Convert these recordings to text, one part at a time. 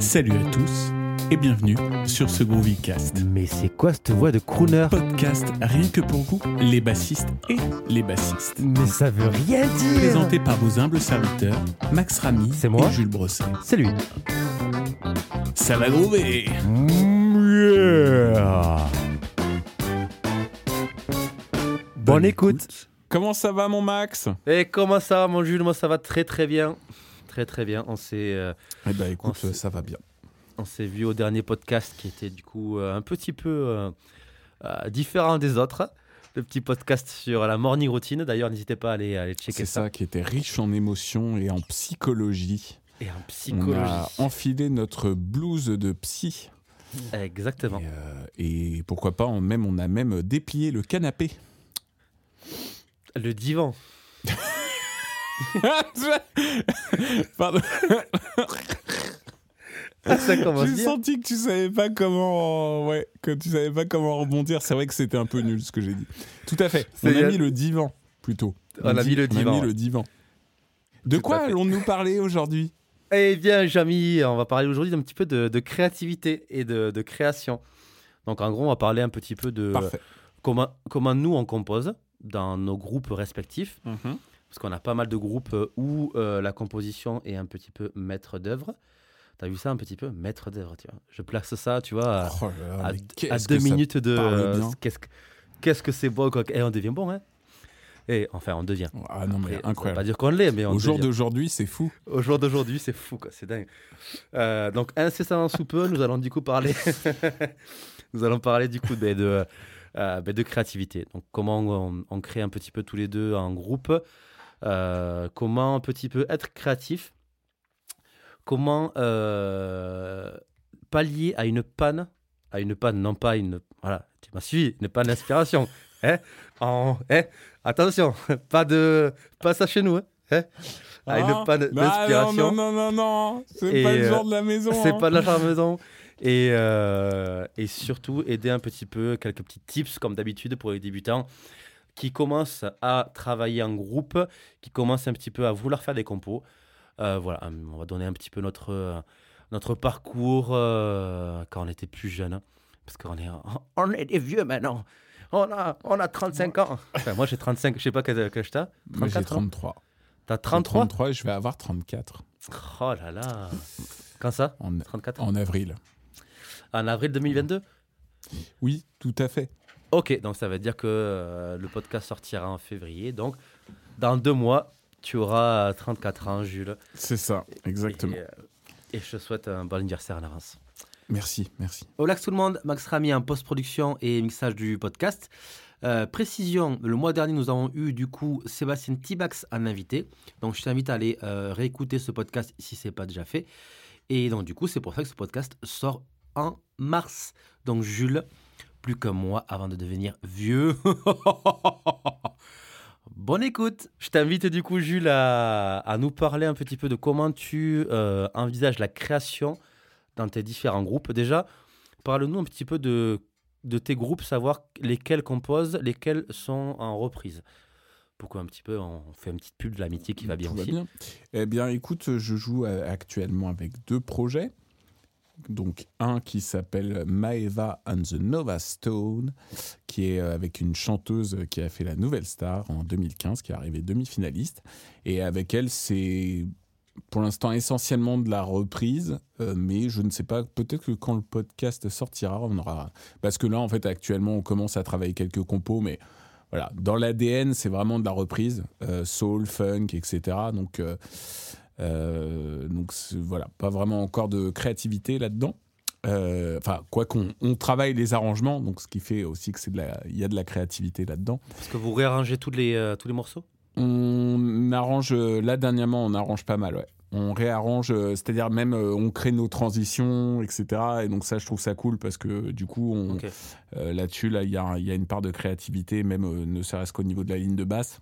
Salut à tous et bienvenue sur ce Groovycast. Mais c'est quoi cette voix de crooner? Podcast rien que pour vous, les bassistes et les bassistes. Mais ça veut rien dire Présenté par vos humbles serviteurs, Max Ramy C'est moi? et Jules Brosset. C'est lui. Ça va groover Bonne écoute. Comment ça va mon Max? Et comment ça va mon Jules? Moi ça va très très bien. Très très bien. On s'est euh, Eh ben écoute, On ça va bien. on s'est vu au dernier podcast qui était du coup euh, un petit peu euh, différent des autres. Le petit podcast sur la morning routine. D'ailleurs, n'hésitez pas à aller, à aller checker C'est ça. ça qui était riche en émotions et en psychologie. Et en On psychologie. a enfilé notre blouse de psy. Exactement. Et, et pourquoi pas, on, même, on a même déplié le canapé. Le divan. Pardon. ça commence J'ai senti que tu savais pas comment, ouais, que tu savais pas comment rebondir. C'est vrai que c'était un peu nul ce que j'ai dit. Tout à fait. On a mis le divan plutôt. On a dit- mis le On a divan, mis ouais. le divan. De Tout quoi allons-nous parler aujourd'hui? Eh bien, Jamy, on va parler aujourd'hui d'un petit peu de, de créativité et de, de création. Donc, en gros, on va parler un petit peu de Parfait. comment, comment nous, on compose dans nos groupes respectifs. Mhm. Parce qu'on a pas mal de groupes euh, où euh, la composition est un petit peu maître d'œuvre. T'as vu ça un petit peu Maître d'œuvre, tu vois. Je place ça, tu vois, à, Oh là à- à deux minutes de. euh. Qu'est-ce que qu'est-ce que c'est beau, quoi. Et on devient bon, hein et enfin, on devient. Ah non, mais Après, incroyable. Pas dire qu'on l'est, mais on Au jour d'aujourd'hui, c'est fou. Au jour d'aujourd'hui, c'est fou, quoi, c'est dingue. Euh, donc, incessamment sous peu, nous allons du coup parler, nous allons parler du coup ben, de, euh, ben, de créativité. Donc, comment on, on crée un petit peu tous les deux en groupe, comment un petit peu être créatif, comment euh, pallier à une panne, à une panne, non pas une, voilà, tu m'as suivi, une panne d'inspiration. Hein en, hein attention, pas de, pas ça chez nous. Hein Hein à une Ah, panne bah d'inspiration. Non, non, non, non, non. C'est pas le euh, genre de la maison. C'est hein. pas de la charme maison. Et, euh, et surtout, aider un petit peu, quelques petits tips, comme d'habitude, pour les débutants qui commencent à travailler en groupe, qui commencent un petit peu à vouloir faire des compos. Euh, voilà, on va donner un petit peu notre, euh, notre parcours euh, quand on était plus jeune. hein. Parce qu'on est, on est des vieux maintenant. On a, on a 35 ans. Enfin, moi, j'ai 35, je sais pas quel quel âge t'as. Moi, j'ai 34 ans 33. T'as J'ai 33 33 et je vais avoir 34 Oh là là. Quand ça? En, 34 en avril. En avril 2022 Oui, tout à fait. Ok, donc ça veut dire que euh, le podcast sortira en février. Donc, dans deux mois, tu auras 34 ans, Jules. C'est ça, exactement. Et, euh, et je te souhaite un bon anniversaire en avance. Merci, merci. Relax tout le monde, Max Ramy en post-production et mixage du podcast. Euh, précision, le mois dernier, nous avons eu du coup Sébastien Tibax en invité. Donc, je t'invite à aller euh, réécouter ce podcast si ce n'est pas déjà fait. Et donc, du coup, c'est pour ça que ce podcast sort en mars. Donc, Jules, plus que moi avant de devenir vieux. Bonne écoute. Je t'invite du coup, Jules, à, à nous parler un petit peu de comment tu euh, envisages la création dans tes différents groupes. Déjà, parle-nous un petit peu de, de tes groupes, savoir lesquels composent, lesquels sont en reprise. Pourquoi un petit peu, on fait une petite pub de l'amitié qui va bien Tout va aussi. bien. Eh bien, écoute, je joue euh, actuellement avec deux projets. Donc, un qui s'appelle Maeva and the Nova Stone, qui est euh, avec une chanteuse qui a fait la Nouvelle Star en 2015, qui est arrivée demi-finaliste. Et avec elle, c'est pour l'instant essentiellement de la reprise, euh, mais je ne sais pas, peut-être que quand le podcast sortira, on aura. Parce que là, en fait, actuellement, on commence à travailler quelques compos, mais voilà, dans l'ADN, c'est vraiment de la reprise, euh, soul, funk, etc. Donc, donc c'est- voilà, pas vraiment encore de créativité là-dedans. Euh, Enfin, quoi qu'on on travaille les arrangements, donc ce qui fait aussi que c'est de la, il y a de la créativité là-dedans. Parce que vous réarrangez tous les, euh, tous les morceaux? On arrange, euh, là dernièrement, on arrange pas mal, ouais. On réarrange, euh, c'est-à-dire même euh, on crée nos transitions, etc. Et donc ça, je trouve ça cool parce que du coup, on, euh, là-dessus, là, il y, a- il y a une part de créativité, même euh, ne serait-ce qu'au niveau de la ligne de basse.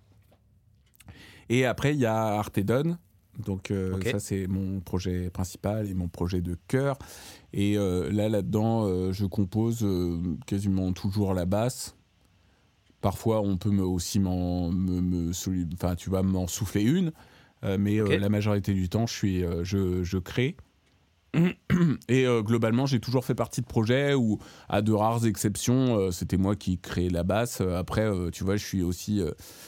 Et après, il y a Artedon. Donc euh, ça, c'est mon projet principal et mon projet de cœur. Et euh, là, là-dedans, euh, je compose quasiment toujours la basse. Parfois, on peut me, aussi m'en, me, tu vas m'en souffler une. Mais la majorité du temps, je, suis, je, je crée. Et euh, globalement, j'ai toujours fait partie de projets où, à de rares exceptions, euh, c'était moi qui créais la basse. Euh, Après, tu vois, je suis aussi.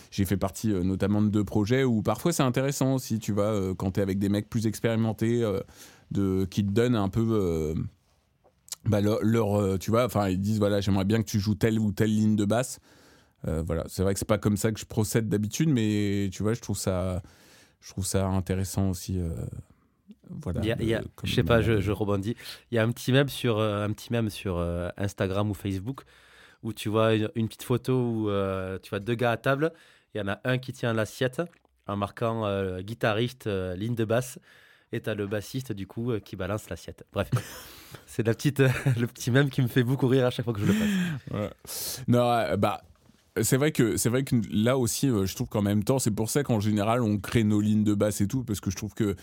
j'ai fait partie notamment de deux projets où parfois c'est intéressant aussi, tu vois, quand t'es avec des mecs plus expérimentés, de, qui te donnent un peu. bah, leur, tu vois, enfin, ils disent voilà, j'aimerais bien que tu joues telle ou telle ligne de basse. Voilà, c'est vrai que c'est pas comme ça que je procède d'habitude, mais tu vois, je trouve ça, je trouve ça intéressant aussi. Voilà. Il y a- y je sais pas, je, rebondis. Il y a un petit mème sur, euh, un petit mème sur euh, Instagram ou Facebook où tu vois une, une petite photo où euh, tu vois deux gars à table. Il y en a un qui tient l'assiette en marquant euh, guitariste, euh, ligne de basse. Et t'as le bassiste du coup euh, qui balance l'assiette. Bref, c'est la petite, le petit mème qui me fait beaucoup rire à chaque fois que je le passe. Ouais. Non, euh, bah. C'est vrai que c'est vrai que là aussi, euh, je trouve qu'en même temps, c'est pour ça qu'en général, on crée nos lignes de basse et tout, parce que je trouve que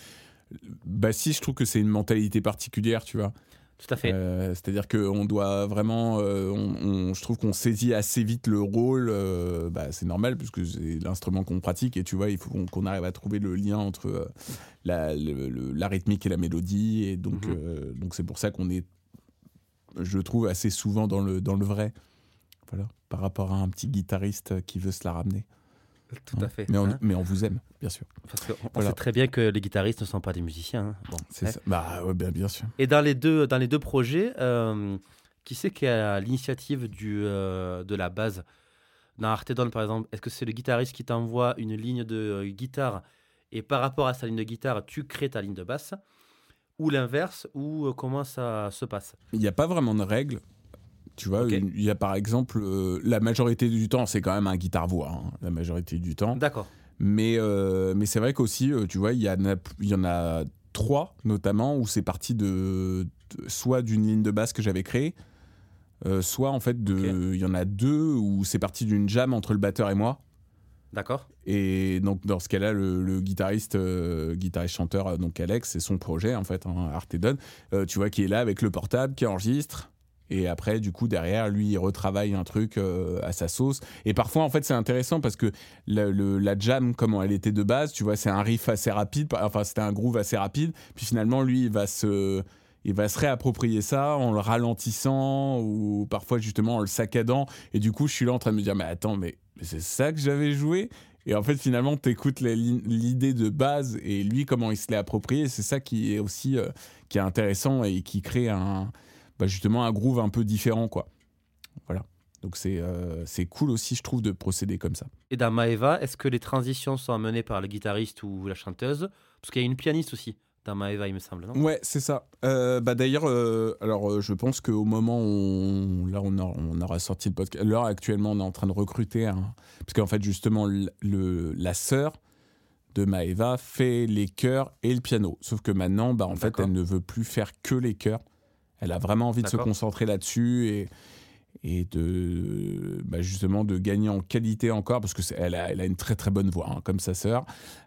bassiste, je trouve que c'est une mentalité particulière, tu vois. Tout à fait. Euh, C'est-à-dire qu'on doit vraiment, euh, on, on- je trouve qu'on saisit assez vite le rôle. euh, bah, c'est normal puisque c'est l'instrument qu'on pratique et tu vois, il faut qu'on arrive à trouver le lien entre euh, la, le- le- la rythmique et la mélodie et donc Mhm. donc c'est pour ça qu'on est, je trouve assez souvent dans le dans le vrai. Voilà, par rapport à un petit guitariste qui veut se la ramener. Tout Hein. à fait. Mais on, hein. mais on vous aime, bien sûr. Parce qu'on Voilà. sait très bien que les guitaristes ne sont pas des musiciens. hein. Bon, C'est hein. ça. Bah ouais, bien, bien sûr. Et dans les deux, dans les deux projets, euh, qui c'est qui a l'initiative du, euh, de la base? Dans Artedon, par exemple, est-ce que c'est le guitariste qui t'envoie une ligne de euh, guitare et par rapport à sa ligne de guitare, tu crées ta ligne de basse? Ou l'inverse Ou comment ça se passe? Il n'y a pas vraiment de règles. Tu vois, il y a par exemple, euh, la majorité du temps, c'est quand même un guitare-voix, hein, la majorité du temps. D'accord. Mais, euh, mais c'est vrai qu'aussi, euh, tu vois, il y, en a- il y en a trois notamment où c'est parti de, de- soit d'une ligne de basse que j'avais créée, euh, soit en fait, il y en a deux où c'est parti d'une jam entre le batteur et moi. D'accord. Et donc dans ce cas-là, le, le guitariste, euh, guitariste chanteur, donc Alex, c'est son projet en fait, hein, Artedon, euh, tu vois, qui est là avec le portable, qui enregistre. Et après, du coup, derrière, lui, il retravaille un truc euh, à sa sauce. Et parfois, en fait, c'est intéressant parce que la, jam, comment elle était de base, tu vois, c'est un riff assez rapide. Enfin, c'était un groove assez rapide. Puis finalement, lui, il va se, il va se réapproprier ça en le ralentissant ou parfois justement en le saccadant. Et du coup, je suis là en train de me dire, mais attends, mais, c'est ça que j'avais joué? Et en fait, finalement, tu écoutes l'idée de base et lui, comment il se l'est approprié. C'est ça qui est aussi euh, qui est intéressant et qui crée un, bah, justement un groove un peu différent. quoi. Voilà. Donc c'est euh, cool aussi, je trouve, de procéder comme ça. Et dans Maeva, est-ce que les transitions sont amenées par le guitariste ou la chanteuse? Parce qu'il y a une pianiste aussi dans Maeva, il me semble, non? Ouais, c'est ça. Euh, bah d'ailleurs, euh, alors je pense qu'au moment où on, là on, aura, on aura sorti le podcast, l'heure actuellement on est en train de recruter un, parce qu'en fait justement le, le- la sœur de Maeva fait les chœurs et le piano. Sauf que maintenant, bah en fait, elle ne veut plus faire que les chœurs. Elle a vraiment envie de se concentrer là-dessus et et de bah, justement de gagner en qualité encore parce que elle a, elle a une très très bonne voix hein, comme sa sœur.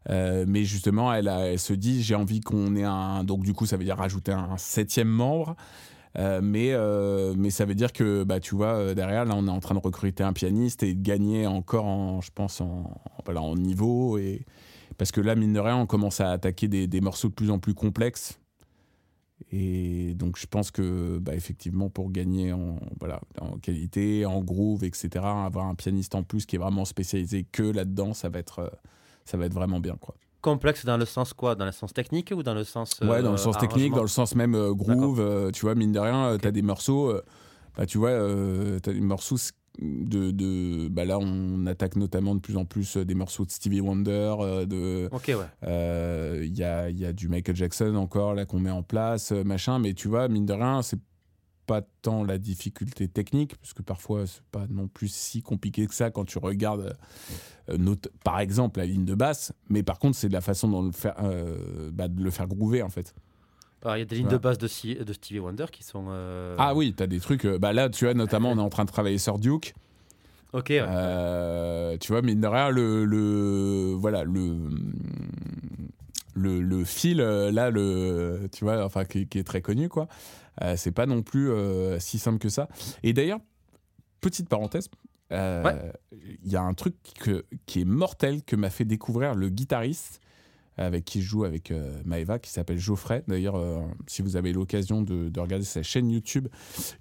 Euh, mais justement elle, a- elle se dit j'ai envie qu'on ait un donc du coup ça veut dire rajouter un septième membre. Euh, mais euh, mais ça veut dire que bah tu vois derrière là on est en train de recruter un pianiste et de gagner encore en je pense en voilà en niveau et parce que là mine de rien on commence à attaquer des, des morceaux de plus en plus complexes et donc je pense que bah, effectivement pour gagner en voilà en qualité, en groove, etc. Avoir un pianiste en plus qui est vraiment spécialisé que là-dedans, ça va être euh, ça va être vraiment bien quoi. Complexe dans le sens quoi? Dans le sens technique ou dans le sens. euh, ouais, dans le sens technique, dans le sens même euh, groove. euh, tu vois mine de rien, tu as des morceaux. euh, bah, tu vois, euh, t'as des morceaux de, de bah là on attaque notamment de plus en plus euh, des morceaux de Stevie Wonder, euh, de ouais. Euh, Il y, a, il y a du Michael Jackson encore là qu'on met en place, machin. Mais tu vois, mine de rien, c'est pas tant la difficulté technique, parce que parfois c'est pas non plus si compliqué que ça quand tu regardes, euh, note- par exemple, la ligne de basse. Mais par contre, c'est de la façon dont le faire, euh, bah, de le faire groover en fait. Il y a des lignes Voilà. de base de, Stevie Wonder qui sont. euh, Ah oui, t'as des trucs. euh, bah là, tu vois, notamment, on est en train de travailler sur Duke. Ok, ouais. Euh, tu vois, mine de rien, le, le voilà, le, le, le fil, là, le, tu vois, enfin, qui, qui est très connu, quoi. Euh, c'est pas non plus si simple que ça. Et d'ailleurs, petite parenthèse, il Ouais. y a un truc que, qui est mortel que m'a fait découvrir le guitariste avec qui je joue avec euh, Maeva, qui s'appelle Geoffrey. D'ailleurs, euh, si vous avez l'occasion de, de regarder sa chaîne YouTube,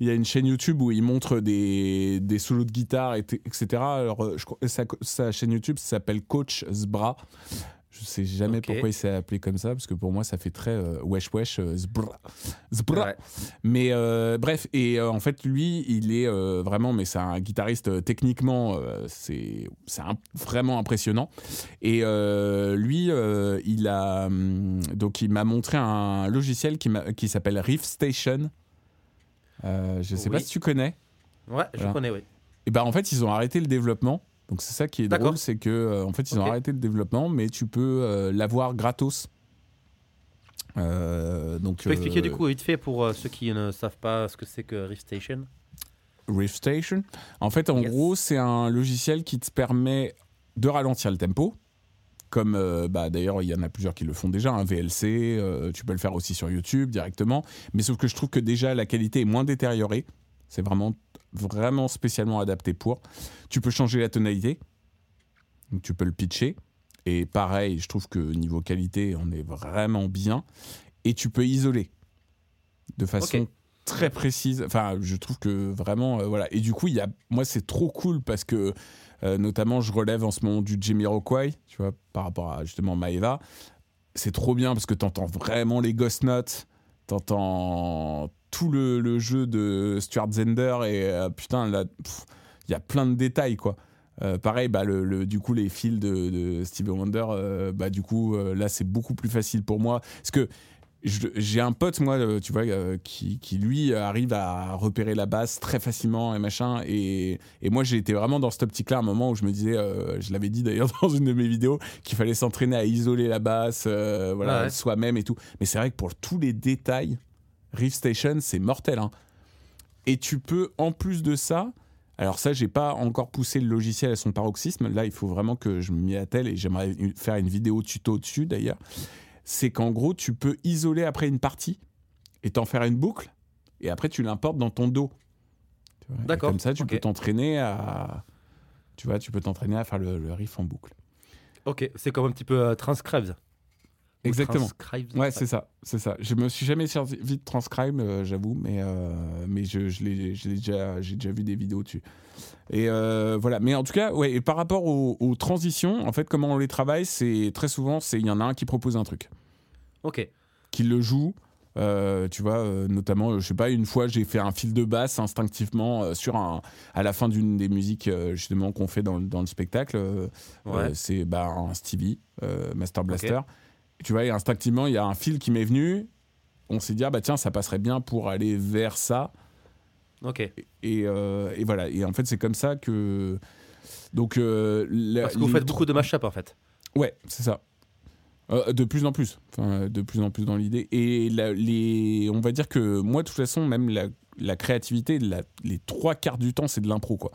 il y a une chaîne YouTube où il montre des, des solos de guitare, etc. Alors, euh, sa chaîne YouTube s'appelle Coach Zbra. Je sais jamais pourquoi il s'est appelé comme ça, parce que pour moi, ça fait très euh, wesh wesh euh, Zbra. Zbra. Ouais. Mais euh, bref, et euh, en fait, lui, il est vraiment, mais c'est un guitariste techniquement, c'est vraiment impressionnant. Et lui, il a hum, donc il m'a montré un logiciel qui, qui s'appelle Riff Station. Je sais Oui. pas si tu connais. Ouais, je Voilà. connais, oui. Et ben en fait, ils ont arrêté le développement. Donc c'est ça qui est drôle, c'est que euh, en fait ils ont arrêté le développement, mais tu peux euh, l'avoir gratos. Euh, donc Tu peux expliquer du coup vite fait pour ceux qui ne savent pas ce que c'est que Rift Station? Riff Station. En fait, en Yes. gros, c'est un logiciel qui te permet de ralentir le tempo. Comme euh, bah, d'ailleurs, il y en a plusieurs qui le font déjà, un VLC, euh, tu peux le faire aussi sur YouTube directement. Mais sauf que je trouve que déjà la qualité est moins détériorée. C'est vraiment, vraiment spécialement adapté pour. Tu peux changer la tonalité, donc tu peux le pitcher. Et pareil, je trouve que niveau qualité, on est vraiment bien. Et tu peux isoler de façon très précise. Enfin, je trouve que vraiment, euh, voilà. Et du coup, il y a, moi, c'est trop cool parce que, euh, notamment, je relève en ce moment du Jamiroquai, tu vois, par rapport à justement Maeva. C'est trop bien parce que tu entends vraiment les ghost notes, tu entends tout le, le jeu de Stuart Zender et euh, putain, là, il y a plein de détails, quoi. Euh, pareil, bah, le, le- du coup, les fils de, de Stevie Wonder, euh, bah, du coup, euh, là, c'est beaucoup plus facile pour moi. Parce que j'ai un pote, moi, tu vois, qui, qui, lui arrive à repérer la basse très facilement et machin. Et, et moi, j'ai été vraiment dans cette optique-là, un moment où je me disais, je l'avais dit d'ailleurs dans une de mes vidéos, qu'il fallait s'entraîner à isoler la basse, voilà, Ouais. soi-même et tout. Mais c'est vrai que pour tous les détails, Riff Station, c'est mortel. hein. Et tu peux, en plus de ça, alors ça, j'ai pas encore poussé le logiciel à son paroxysme. Là, il faut vraiment que je m'y attelle et j'aimerais faire une vidéo tuto dessus d'ailleurs. C'est qu'en gros, tu peux isoler après une partie et t'en faire une boucle et après tu l'importes dans ton dos. D'accord, Comme ça, tu peux t'entraîner à, tu vois, tu peux t'entraîner à faire le, le riff en boucle. Ok, c'est comme un petit peu euh. Exactement. Transcribes. Ouais, c'est ça, c'est ça. Je me suis jamais servi de transcribe, euh, j'avoue, mais euh, mais je, je l'ai je l'ai déjà j'ai déjà vu des vidéos dessus. Et euh, voilà. Mais en tout cas, ouais. Et par rapport aux, aux transitions, en fait, comment on les travaille, c'est très souvent, c'est il y en a un qui propose un truc, Ok, qui le joue. euh, tu vois, euh, notamment, euh, je sais pas, une fois j'ai fait un fil de basse instinctivement sur un, à la fin d'une des musiques justement qu'on fait dans, le- dans le spectacle. ouais. c'est bah, un Stevie, Master Blaster. Tu vois, instinctivement, il y a un fil qui m'est venu. On s'est dit, ah bah tiens, ça passerait bien pour aller vers ça. ok. Et, euh, et voilà. Et en fait, c'est comme ça que. Donc. euh, la- Parce que vous faites beaucoup de mashup en fait. Ouais, c'est ça. Euh, de plus en plus. Enfin, de plus en plus dans l'idée. Et la- les, on va dire que moi, de toute façon, même la, la créativité, les trois quarts du temps, c'est de l'impro, quoi.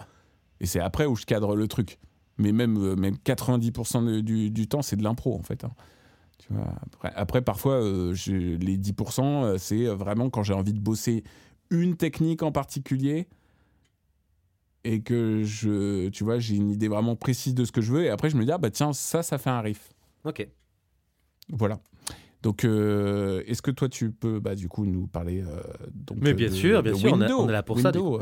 Et c'est après où je cadre le truc. Mais même, même 90% de- du, du temps, c'est de l'impro, en fait. hein. Tu vois, après, après, parfois, euh, les 10%, euh, c'est vraiment quand j'ai envie de bosser une technique en particulier et que je, tu vois, j'ai une idée vraiment précise de ce que je veux. Et après, je me dis, ah bah tiens, ça, ça fait un riff. Ok. Voilà. Donc, euh, est-ce que toi, tu peux, bah, du coup, nous parler euh, donc, Mais euh, bien de- sûr, bien de sûr, on est- Windows. on est là pour ça, euh,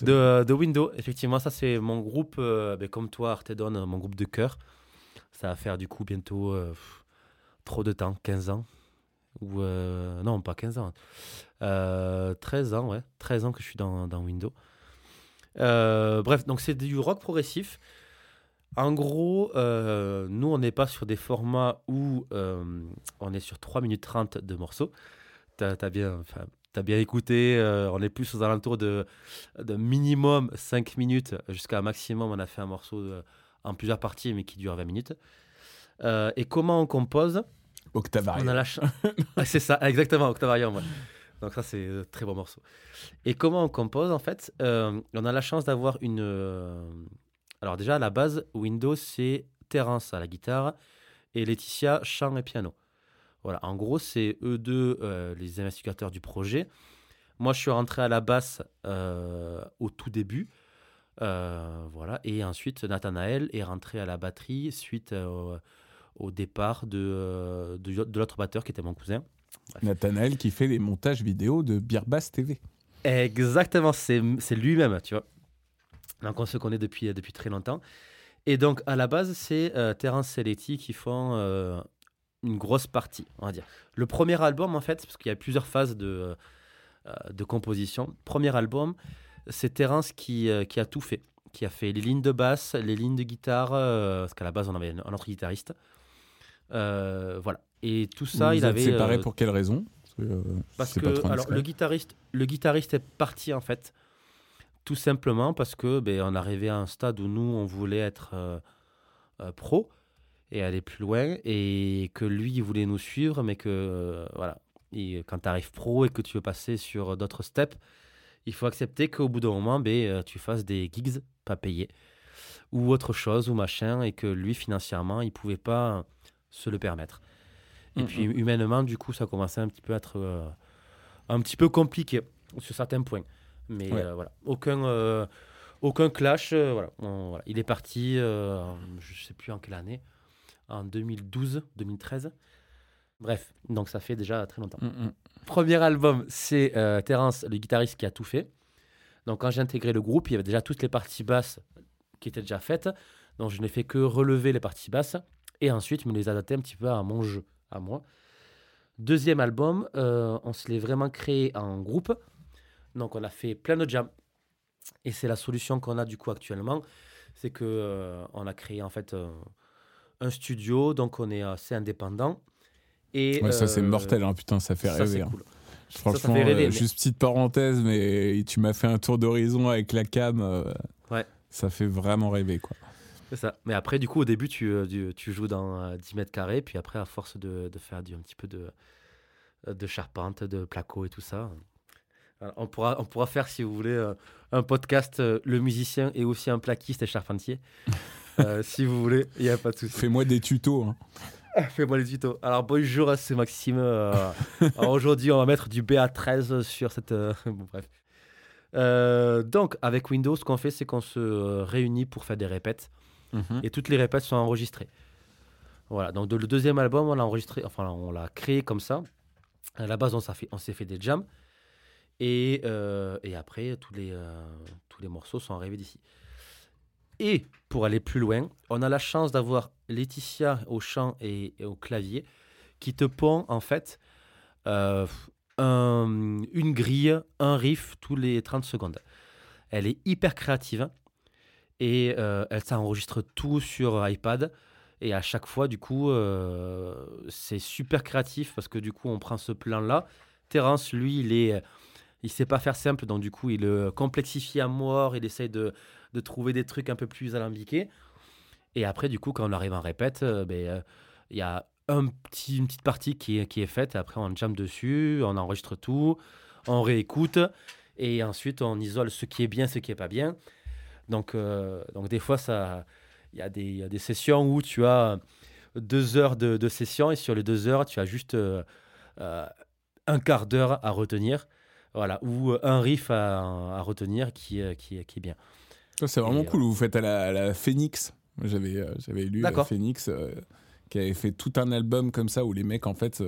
De, de Windows, effectivement, ça c'est mon groupe, euh, ben, comme toi, Artedon, euh, mon groupe de cœur. Ça va faire du coup bientôt euh, trop de temps, 15 ans. Euh, non, pas 15 ans. Euh, 13 ans, ouais. 13 ans que je suis dans, Windows. Euh, bref, donc c'est du rock progressif. En gros, euh, nous, on n'est pas sur des formats où euh, on est sur 3 minutes 30 de morceaux. T'as as bien, écouté, euh, on est plus aux alentours de, de minimum 5 minutes jusqu'à un maximum. On a fait un morceau euh, en plusieurs parties, mais qui dure 20 minutes. Euh, et comment on compose Octavarium. on a la chance. c'est ça, exactement, Octavarium. ouais. Donc ça, c'est un très bon morceau. Et comment on compose, en fait Euh, On a la chance d'avoir une... euh, Alors déjà, à la base, Windows, c'est Terence à la guitare et Laetitia, chant et piano. Voilà, en gros, c'est eux deux euh, les investigateurs du projet. Moi, je suis rentré à la basse euh, au tout début. Euh, voilà, et ensuite, Nathanaël est rentré à la batterie suite euh, au départ de, euh, de, de l'autre batteur qui était mon cousin. Nathanaël qui fait les montages vidéo de Beerbass TV. Exactement, c'est lui-même, tu vois. Donc on se connaît depuis, depuis très longtemps. Et donc à la base, c'est euh, Terence et Letty qui font euh, une grosse partie, on va dire. Le premier album, en fait, parce qu'il y a plusieurs phases de, euh, de composition. Premier album, c'est Terence qui, euh, qui a tout fait. Qui a fait les lignes de basse, les lignes de guitare, euh, parce qu'à la base, on avait un autre guitariste. Euh, voilà. Et tout ça, Vous il êtes avait. séparés euh, pour quelle raison? Parce que, euh, parce que alors, le, guitariste, le guitariste est parti en fait, tout simplement parce que ben, on arrivait à un stade où nous, on voulait être pro et aller plus loin et que lui, il voulait nous suivre, mais que euh, voilà, et quand tu arrives pro et que tu veux passer sur d'autres steps, il faut accepter qu'au bout d'un moment, ben, tu fasses des gigs pas payés ou autre chose ou machin et que lui, financièrement, il pouvait pas se le permettre. Et Mhm. puis humainement, du coup, ça commençait un petit peu à être euh, un petit peu compliqué sur certains points. Mais Ouais. euh, voilà, aucun, euh, aucun clash. voilà. On- voilà. Il est parti, je sais plus en quelle année, en 2012, 2013. Bref, donc ça fait déjà très longtemps. Mm, mm. Premier album, c'est Terence, le guitariste, qui a tout fait. Donc quand j'ai intégré le groupe, il y avait déjà toutes les parties basses qui étaient déjà faites. Donc je n'ai fait que relever les parties basses et ensuite me les adapter un petit peu à mon jeu, à moi. Deuxième album, euh, on se l'est vraiment créé en groupe. Donc on a fait plein de jams. Et c'est la solution qu'on a du coup actuellement. C'est que euh, on a créé en fait euh, un studio, donc on est assez indépendant. Et, Ouais, ça c'est mortel, hein, putain, ça fait ça, rêver. hein. Franchement, fait rêver, euh, mais- juste petite parenthèse, mais tu m'as fait un tour d'horizon avec la cam. Ouais. Ça fait vraiment rêver, quoi. C'est ça. Mais après, du coup, au début, tu, euh, tu, tu joues dans euh, 10 mètres carrés, puis après, à force de, de faire du, un petit peu de, euh, de charpente, de placo et tout ça. euh, On pourra, on pourra faire, si vous voulez, euh, un podcast, euh, le musicien et aussi un plaquiste et charpentier. Euh, si vous voulez, il n'y a pas de souci. Fais-moi des tutos. hein. Fais-moi les tutos. Alors, bonjour, c'est Maxime. euh, Aujourd'hui, on va mettre du BA13 sur cette. euh, bon, bref. Euh, donc, avec Windows, ce qu'on fait, c'est qu'on se euh, réunit pour faire des répètes. Et toutes les répètes sont enregistrées. Voilà, donc le deuxième album, on l'a enregistré, enfin on l'a créé comme ça. À la base, on s'est fait, des jams. Et, euh, et après, tous les, euh, tous les morceaux sont arrivés d'ici. Et pour aller plus loin, on a la chance d'avoir Laetitia au chant et, au clavier qui te pond en fait euh, un- une grille, un riff tous les 30 secondes. Elle est hyper créative et euh, elle s'enregistre tout sur iPad. Et à chaque fois, du coup, euh, c'est super créatif parce que du coup, on prend ce plan-là. Terence, lui, il est, il sait pas faire simple, donc du coup, il le complexifie à mort. Il essaye de, de trouver des trucs un peu plus alambiqués. Et après, du coup, quand on arrive en répète, euh, ben, euh, il y a un petit, une petite partie qui est, qui est faite. Après, on jam dessus, on enregistre tout, on réécoute. Et ensuite, on isole ce qui est bien, ce qui est pas bien. Donc, euh, donc des fois, il y, a des- il y a des sessions où tu as deux heures de, de session et sur les deux heures, tu as juste euh, euh, un quart d'heure à retenir. Voilà, ou un riff à, à retenir qui, est- qui, qui est bien. Ça, c'est vraiment Et, cool. Vous faites à la, à la Phoenix. J'avais j'avais lu la. Phoenix qui avait fait tout un album comme ça où les mecs, en fait,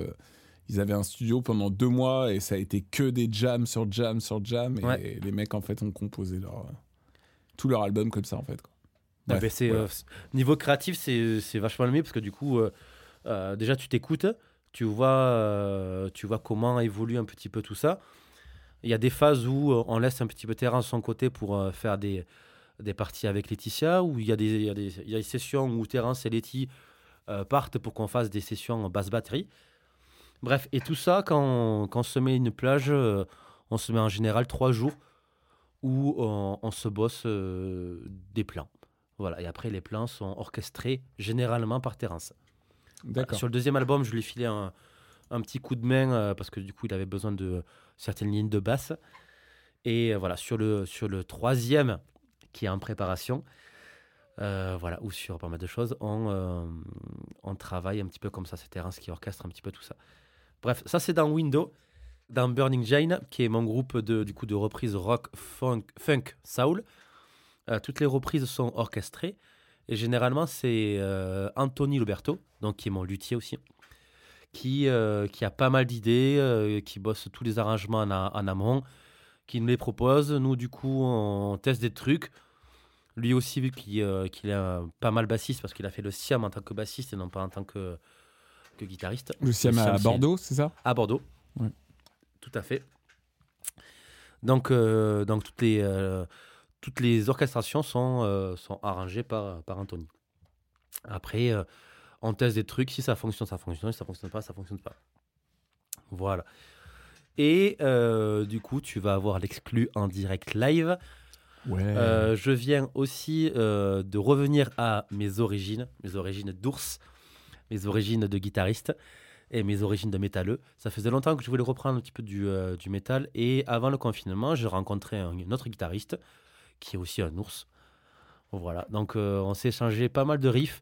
ils avaient un studio pendant deux mois et ça a été que des jams sur jams sur jams. Et Ouais. les mecs, en fait, ont composé leur, tout leur album comme ça, en fait. quoi. Ah Bref, c'est, voilà. euh, niveau créatif, c'est c'est vachement le mieux parce que du coup, euh, euh, déjà, tu t'écoutes, tu vois, tu vois comment évolue un petit peu tout ça. Il y a des phases où on laisse un petit peu terrain de son côté pour faire des, des parties avec Laetitia, où il y a des, il y a des, il y a des sessions où Terence et Letty partent pour qu'on fasse des sessions en basse batterie. Bref, et tout ça, quand on, quand on se met une plage, on se met en général trois jours où on, on se bosse euh, des plans. Voilà, et après, les plans sont orchestrés généralement par Terence. D'accord. Sur le deuxième album, je lui ai filé un, un petit coup de main euh, parce que du coup, il avait besoin de certaines lignes de basse. Et euh, voilà, sur le, sur le troisième, qui est en préparation, euh, voilà, ou sur pas mal de choses, on, euh, on travaille un petit peu comme ça. C'est Terence qui orchestre un petit peu tout ça. Bref, ça c'est dans Windows, dans Burning Jane, qui est mon groupe de, du coup, de reprises rock, funk, funk soul. Euh, toutes les reprises sont orchestrées. Et généralement, c'est euh, Anthony Loberto, donc qui est mon luthier aussi, qui, euh, qui a pas mal d'idées, qui bosse tous les arrangements en, amont, qui nous les propose. Nous, du coup, on teste des trucs. Lui aussi, vu qu'il qu'il est pas mal bassiste, parce qu'il a fait le Siam en tant que bassiste et non pas en tant que, que guitariste. Le Siam à Siam, c'est- Bordeaux, c'est ça? À Bordeaux. Ouais. Tout à fait. Donc, euh, donc toutes, les, euh, toutes les orchestrations sont, euh, sont arrangées par, par Anthony. Après, on teste des trucs. Si ça fonctionne, ça fonctionne. Si ça fonctionne pas, ça fonctionne pas. Voilà. Et du coup, tu vas avoir l'exclu en direct live. Ouais. Je viens aussi de revenir à mes origines, mes origines d'ours, mes origines de guitariste et mes origines de métalleux. Ça faisait longtemps que je voulais reprendre un petit peu du, euh, du métal. Et avant le confinement, j'ai rencontré un, un autre guitariste qui est aussi un ours. Voilà, donc euh, on s'est échangé pas mal de riffs,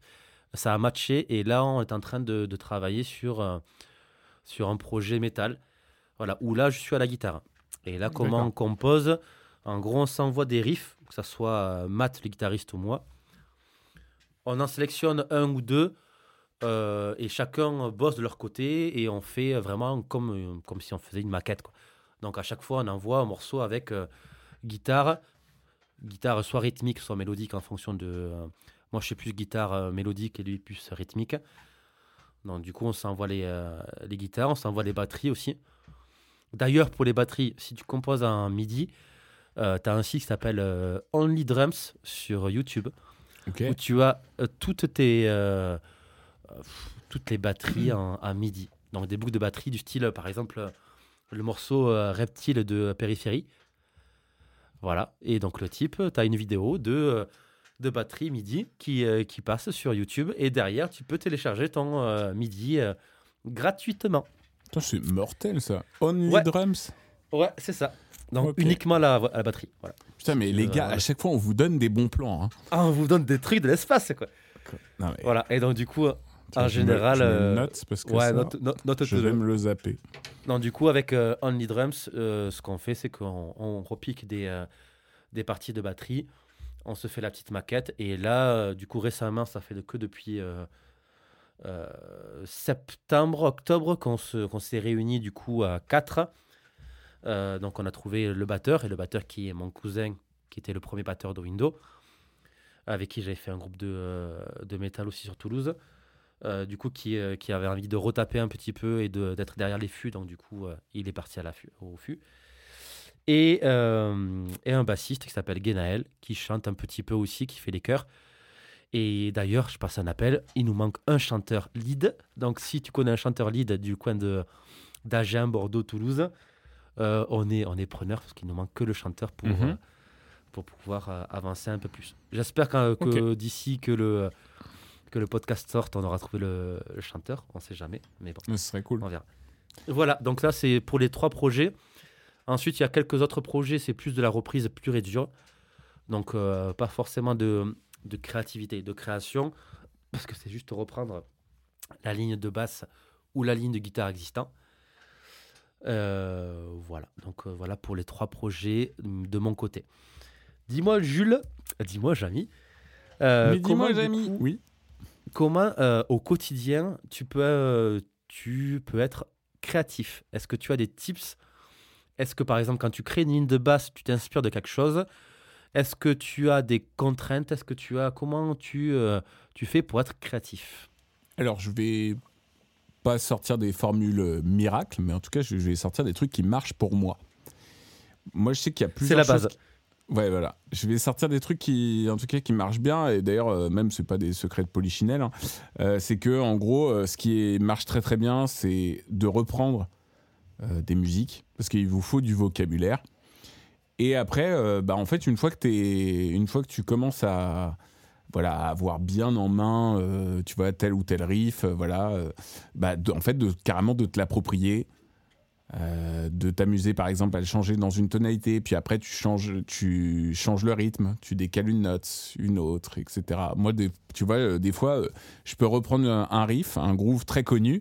ça a matché. Et là on est en train de, de travailler sur, euh, sur un projet métal, voilà, où là je suis à la guitare. Et là, comment on compose. En gros, on s'envoie des riffs, que ce soit Matt, le guitariste, ou moi. On en sélectionne un ou deux, euh, et chacun bosse de leur côté, et on fait vraiment comme, comme si on faisait une maquette. quoi. Donc à chaque fois, on envoie un morceau avec euh, guitare, guitare soit rythmique, soit mélodique en fonction de. euh, moi, je suis plus guitare mélodique et lui plus rythmique. Donc du coup, on s'envoie les, les guitares, on s'envoie les batteries aussi. D'ailleurs, pour les batteries, si tu composes un MIDI, tu as un site qui s'appelle Only Drums sur YouTube, où tu as toutes tes pff, toutes les batteries en MIDI. Donc des boucles de batterie du style, par exemple, le morceau euh, Reptile de Périphérie. Voilà. Et donc le type, tu as une vidéo de, de batterie MIDI qui, euh, qui passe sur YouTube. Et derrière, tu peux télécharger ton euh, MIDI gratuitement. Putain, c'est mortel ça. Only Ouais. Drums. Ouais, c'est ça. Donc uniquement la, à la batterie. Voilà. Putain, mais les gars, à chaque fois, on vous donne des bons plans. hein. Ah, on vous donne des trucs de l'espace, quoi? Non, mais, Voilà. Et donc du coup, en me- général, je me euh, note parce que ouais, ça, note, note, note je vais le- me le zapper. Non, du coup, avec euh, Only Drums, euh, ce qu'on fait, c'est qu'on on repique des, euh, des parties de batterie, on se fait la petite maquette, et là, du coup, récemment, ça fait que depuis septembre, octobre qu'on se- qu'on s'est réunis, du coup, à 4. donc, on a trouvé le batteur, et le batteur qui est mon cousin, qui était le premier batteur de Windows, avec qui j'avais fait un groupe de, de métal aussi sur Toulouse. Euh, du coup, qui, euh, qui avait envie de retaper un petit peu et de- d'être derrière les fûts. Donc, du coup, euh, il est parti à la fût, au fût. Et, et un bassiste qui s'appelle Genaël, qui chante un petit peu aussi, qui fait les chœurs. Et d'ailleurs, je passe un appel, il nous manque un chanteur lead. Donc, si tu connais un chanteur lead du coin de d'Agen, Bordeaux, Toulouse, on est, on est preneur parce qu'il nous manque que le chanteur pour, Mhm. pour pouvoir avancer un peu plus. J'espère que d'ici que le, que le podcast sorte, on aura trouvé le, le chanteur. On ne sait jamais, mais bon, Ce serait cool. on verra. Voilà, donc là, c'est pour les trois projets. Ensuite, il y a quelques autres projets, c'est plus de la reprise pure et dure. Donc, euh, pas forcément de, de créativité, de création, parce que c'est juste reprendre la ligne de basse ou la ligne de guitare existant. Euh, voilà, donc euh, voilà pour les trois projets mm, de mon côté. Dis-moi, Jules, dis-moi, Jamy. euh, mais dis-moi, Jamy. coup, Oui. Comment euh, au quotidien tu peux, euh, tu peux être créatif? Est-ce que tu as des tips? Est-ce que par exemple quand tu crées une ligne de basse, tu t'inspires de quelque chose? Est-ce que tu as des contraintes? Est-ce que tu as comment tu, euh, tu fais pour être créatif? Alors, je vais pas sortir des formules miracles, mais en tout cas, je vais sortir des trucs qui marchent pour moi. Moi, je sais qu'il y a plusieurs la choses base. qui- Ouais, voilà. Je vais sortir des trucs qui, en tout cas, qui marchent bien. Et d'ailleurs, euh, même, c'est pas des secrets de polichinelle. hein. Euh, c'est que, en gros, euh, ce qui marche très très bien, c'est de reprendre euh, des musiques, parce qu'il vous faut du vocabulaire. Et après, bah, en fait, une fois que t'es, une fois que tu commences à, voilà, avoir bien en main, tu vois, tel ou tel riff, voilà, bah, en fait, de, carrément de te l'approprier, euh, de t'amuser, par exemple, à le changer dans une tonalité, puis après, tu changes, tu changes le rythme, tu décales une note, une autre, etc. Moi, tu vois, euh, des fois, euh, je peux reprendre un, riff, un groove très connu,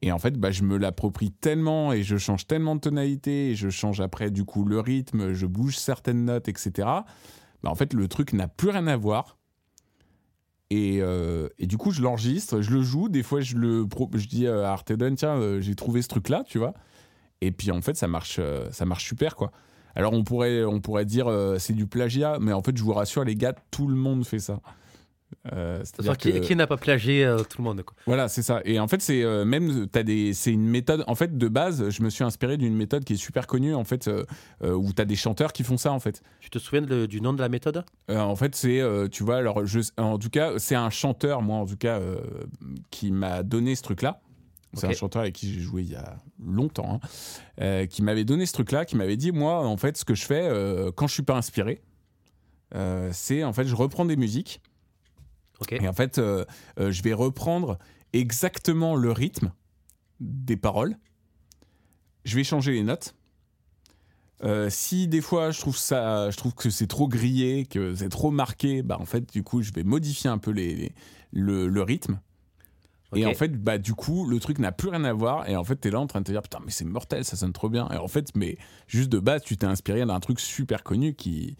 et en fait, bah, je me l'approprie tellement et je change tellement de tonalité et je change après du coup le rythme, je bouge certaines notes, etc. Bah, en fait, le truc n'a plus rien à voir. Et, et du coup, je l'enregistre, je le joue. Des fois, je, le, je dis à Arteden, tiens, j'ai trouvé ce truc-là, tu vois. Et puis, en fait, ça marche, euh, ça marche super, quoi. Alors, on pourrait, on pourrait dire euh, c'est du plagiat, mais en fait, je vous rassure, les gars, tout le monde fait ça. Euh, c'est-à-dire qui, n'a pas plagié euh, tout le monde quoi. voilà, c'est ça. Et en fait, c'est euh, même t'as des, c'est une méthode. En fait, de base, je me suis inspiré d'une méthode qui est super connue en fait, où t'as des chanteurs qui font ça en fait. Tu te souviens de- du nom de la méthode? En fait, c'est, tu vois, alors, je, en tout cas, c'est un chanteur, moi, en tout cas, qui m'a donné ce truc-là. C'est un chanteur avec qui j'ai joué il y a longtemps, hein, euh, qui m'avait donné ce truc-là, qui m'avait dit, moi, en fait, ce que je fais euh, quand je suis pas inspiré, euh, c'est, en fait, je reprends des musiques. Et en fait, je vais reprendre exactement le rythme des paroles. Je vais changer les notes. Euh, si des fois je trouve ça, je trouve que c'est trop grillé, que c'est trop marqué, bah en fait du coup je vais modifier un peu les, les- le, le rythme. Et en fait bah du coup le truc n'a plus rien à voir et en fait t'es là en train de te dire putain mais c'est mortel ça sonne trop bien et en fait mais juste de base tu t'es inspiré d'un truc super connu qui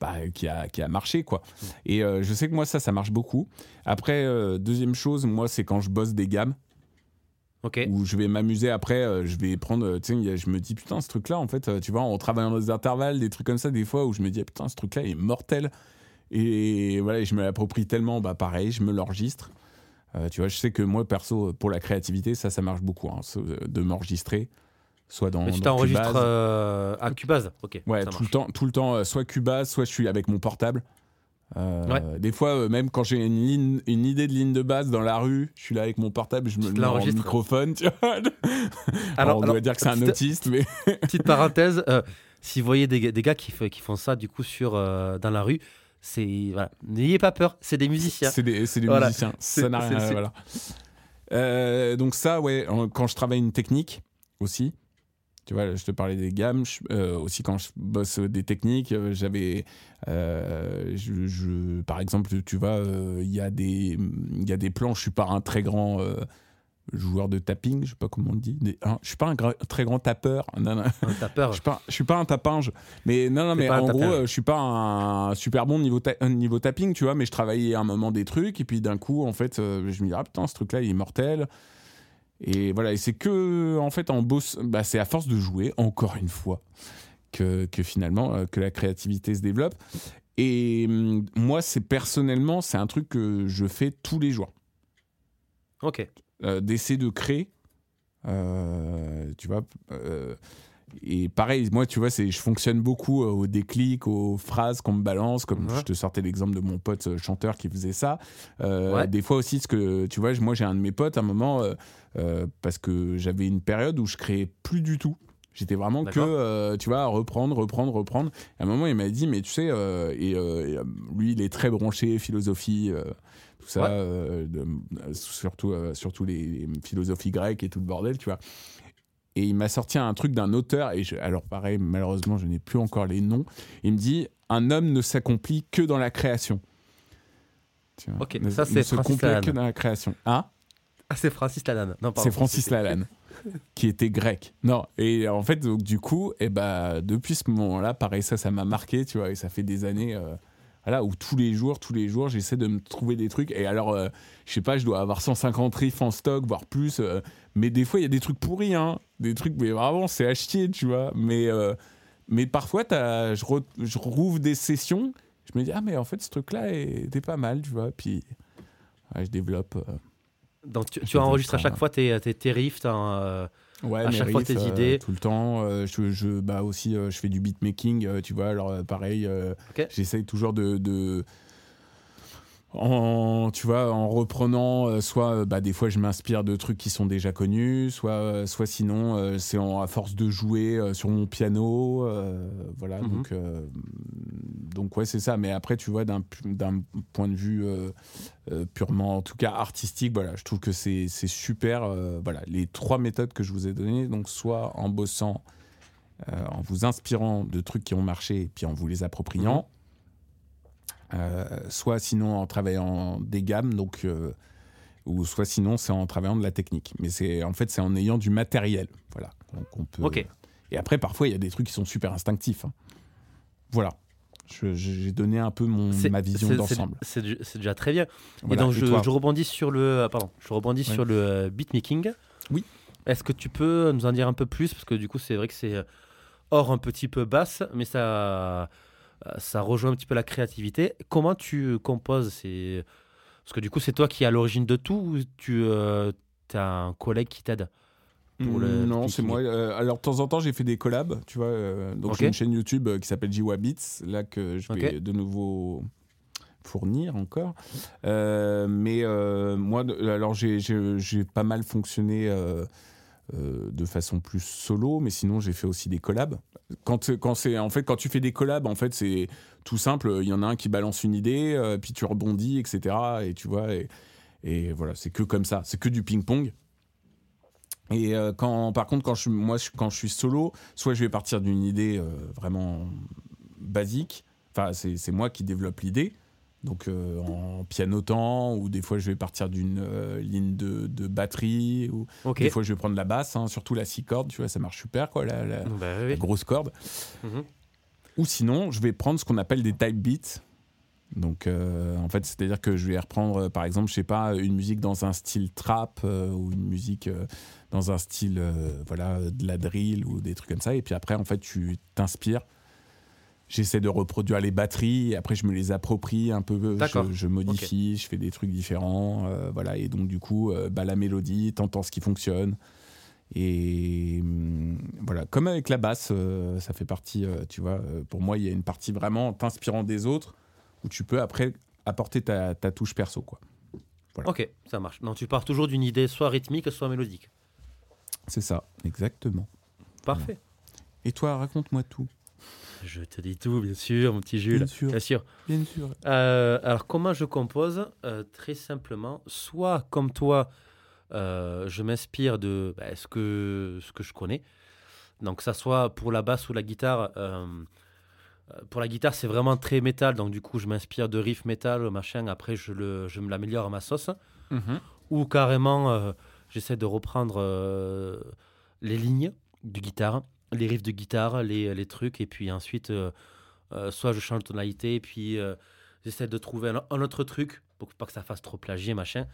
bah, qui a qui a marché quoi. Et euh, je sais que moi ça ça marche beaucoup. Après euh, deuxième chose moi c'est quand je bosse des gammes Ok. où je vais m'amuser après, euh, je vais prendre, tu sais, je me dis putain ce truc-là, en fait, tu vois, en travaillant dans des intervalles, des trucs comme ça, des fois où je me dis putain ce truc-là il est mortel. Et voilà, je me l'approprie tellement, bah pareil, je me l'enregistre. Euh, tu vois, je sais que moi perso, pour la créativité, ça, ça marche beaucoup, hein, de m'enregistrer, soit dans. Mais tu t'enregistres euh, à Cubase. Ok. Ouais, tout marche. le temps, tout le temps, euh, soit Cubase, soit je suis avec mon portable. Euh, Ouais. Des fois, même quand j'ai une, ligne- une idée de ligne de base dans la rue, je suis là avec mon portable, je me mets en microphone. Tu vois Alors, Alors, on alors, doit dire que c'est un autiste, mais Petite parenthèse, si vous voyez des, gars- des gars qui, qui font ça du coup sur dans la rue, c'est voilà, n'ayez pas peur, c'est des musiciens. c'est des, des Voilà. musiciens. Ça n'a rien. Voilà. Euh, donc ça, ouais, quand je travaille une technique aussi. Tu vois, je te parlais des gammes. je- euh, aussi, quand je bosse des techniques, euh, j'avais, euh, je, je- par exemple, tu vois, il y a des, il y a des plans. Je suis pas un très grand joueur de tapping, je sais pas comment on le dit. Des- hein, je suis pas un très grand tapeur. Non, non. Hein, T'as peur Je suis pas, je suis pas un tapinge, mais non, non, mais un en gros, euh, je suis pas un super bon niveau, ta- euh, niveau tapping, tu vois, mais je travaillais à un moment des trucs, et puis d'un coup, en fait, euh, je me dis, ah putain, ce truc-là, il est mortel. Et voilà, et c'est que, en fait, en boss, bah, c'est à force de jouer, encore une fois, que, que finalement, euh, que la créativité se développe. Et hum, moi, c'est personnellement, c'est un truc que je fais tous les jours Ok. Euh, d'essayer de créer. euh, tu vois. euh, et pareil, moi, tu vois, c'est, je fonctionne beaucoup euh, au déclic, aux phrases qu'on me balance, comme Ouais. je te sortais l'exemple de mon pote euh, chanteur qui faisait ça. Euh, Ouais. Des fois aussi, ce que tu vois, moi, j'ai un de mes potes à un moment, parce que j'avais une période où je créais plus du tout. J'étais vraiment que, tu vois, reprendre, reprendre, reprendre. À un moment, il m'a dit, mais tu sais, et, lui, il est très branché philosophie, tout ça, Ouais. euh, de- euh, surtout, euh, surtout les, les philosophies grecques et tout le bordel, tu vois. Et il m'a sorti un truc d'un auteur, et je- alors pareil, malheureusement, je n'ai plus encore les noms. Il me dit, un homme ne s'accomplit que dans la création. Tu vois, Ok, ne- ça, c'est Francis Lalanne. que dans la création. Hein? Ah, c'est Francis Lalanne. C'est Francis Lalanne, qui était grec. Non, et en fait, donc, du coup, et bah, depuis ce moment-là, pareil, ça, ça m'a marqué, tu vois, et ça fait des années euh, voilà, où tous les jours, tous les jours, j'essaie de me trouver des trucs. Et alors, euh, je sais pas, je dois avoir 150 riffs en stock, voire plus, euh, mais des fois, il y a des trucs pourris, hein, des trucs, mais vraiment, c'est à chier, tu vois. Mais, euh, mais parfois, je, re- je rouvre des sessions, je me dis, ah, mais en fait, ce truc-là était pas mal, tu vois, puis ouais, je développe. euh, Donc tu, tu enregistres à chaque fois tes, tes, tes riffs. Ouais, à chaque fois riffs, tes euh, idées. tout le temps. euh, je, je, bah aussi, euh, je fais du beatmaking, tu vois. Alors, pareil, euh, Ok. j'essaye toujours de. de en, tu vois, en reprenant, euh, soit euh, bah, des fois je m'inspire de trucs qui sont déjà connus, soit, euh, soit sinon euh, c'est à force de jouer sur mon piano, voilà. Mhm. Donc, donc ouais, c'est ça. Mais après, tu vois, d'un point de vue purement, en tout cas artistique, voilà, je trouve que c'est super. voilà, les trois méthodes que je vous ai données, donc soit en bossant, en vous inspirant de trucs qui ont marché et puis en vous les appropriant, euh, soit sinon en travaillant des gammes, donc euh, ou soit sinon c'est en travaillant de la technique. Mais c'est en fait c'est en ayant du matériel, voilà. Donc on peut. Et après parfois il y a des trucs qui sont super instinctifs. hein. Voilà. J'ai donné un peu mon, ma vision d'ensemble. C'est déjà très bien. Voilà. Et donc, Et je, toi je rebondis sur le, euh, pardon, je rebondis sur le euh, beatmaking. Oui. Est-ce que tu peux nous en dire un peu plus? Parce que du coup, c'est vrai que c'est euh, hors un petit peu basse, mais ça, euh, ça rejoint un petit peu la créativité. Comment tu composes. Parce que du coup, c'est toi qui es à l'origine de tout ou tu as un collègue qui t'aide pour le Mm, non, c'est moi. Euh, alors, de temps en temps, j'ai fait des collabs, tu vois. euh, donc, j'ai une chaîne YouTube euh, qui s'appelle Jiwa Beats, là, que je vais de nouveau fournir encore. Euh, mais euh, moi, alors, j'ai pas mal fonctionné euh, de façon plus solo, mais sinon, j'ai fait aussi des collabs. Quand, quand c'est en fait quand tu fais des collabs en fait c'est tout simple. Il y en a un qui balance une idée euh, puis tu rebondis etc et tu vois et, voilà c'est que comme ça. C'est que du ping pong et euh, quand, par contre, quand je, moi, quand je suis solo, soit je vais partir d'une idée vraiment basique, enfin, c'est moi qui développe l'idée, donc euh, en pianotant, ou des fois je vais partir d'une euh, ligne de, de batterie, ou des fois je vais prendre la basse, hein, surtout la six cordes, tu vois, ça marche super, quoi, la, la- Bah la grosse corde. Mhm. Ou sinon, je vais prendre ce qu'on appelle des type beats. Donc, euh, en fait, c'est-à-dire que je vais reprendre, par exemple, je sais pas, une musique dans un style trap ou une musique dans un style, voilà, de la drill ou des trucs comme ça. Et puis après, en fait, tu t'inspires. J'essaie de reproduire les batteries. Et après, je me les approprie un peu. Je, je modifie, je fais des trucs différents. euh, voilà. Et donc, du coup, euh, bah, la mélodie, t'entends ce qui fonctionne. Et hum, voilà, comme avec la basse, euh, ça fait partie, tu vois, pour moi, il y a une partie vraiment t'inspirant des autres où tu peux après apporter ta, ta touche perso, quoi. Ok, ça marche. Non, tu pars toujours d'une idée soit rythmique, soit mélodique. C'est ça, exactement. Parfait. Et toi, raconte-moi tout. Je te dis tout, bien sûr, mon petit Jules. Bien sûr. Bien sûr. Bien sûr. Euh, alors, comment je compose Euh, Très simplement, soit comme toi, euh, je m'inspire de bah, ce, que, ce que je connais. Donc, ça soit pour la basse ou la guitare. pour la guitare, c'est vraiment très métal. Donc, du coup, je m'inspire de riff métal, machin. Après, je, le, je me l'améliore à ma sauce. Ou carrément, j'essaie de reprendre les lignes du guitare, les riffs de guitare, les, les trucs. Et puis ensuite, euh, euh, soit je change de tonalité, et puis euh, j'essaie de trouver un, autre truc pour pas que ça fasse trop plagier, machin.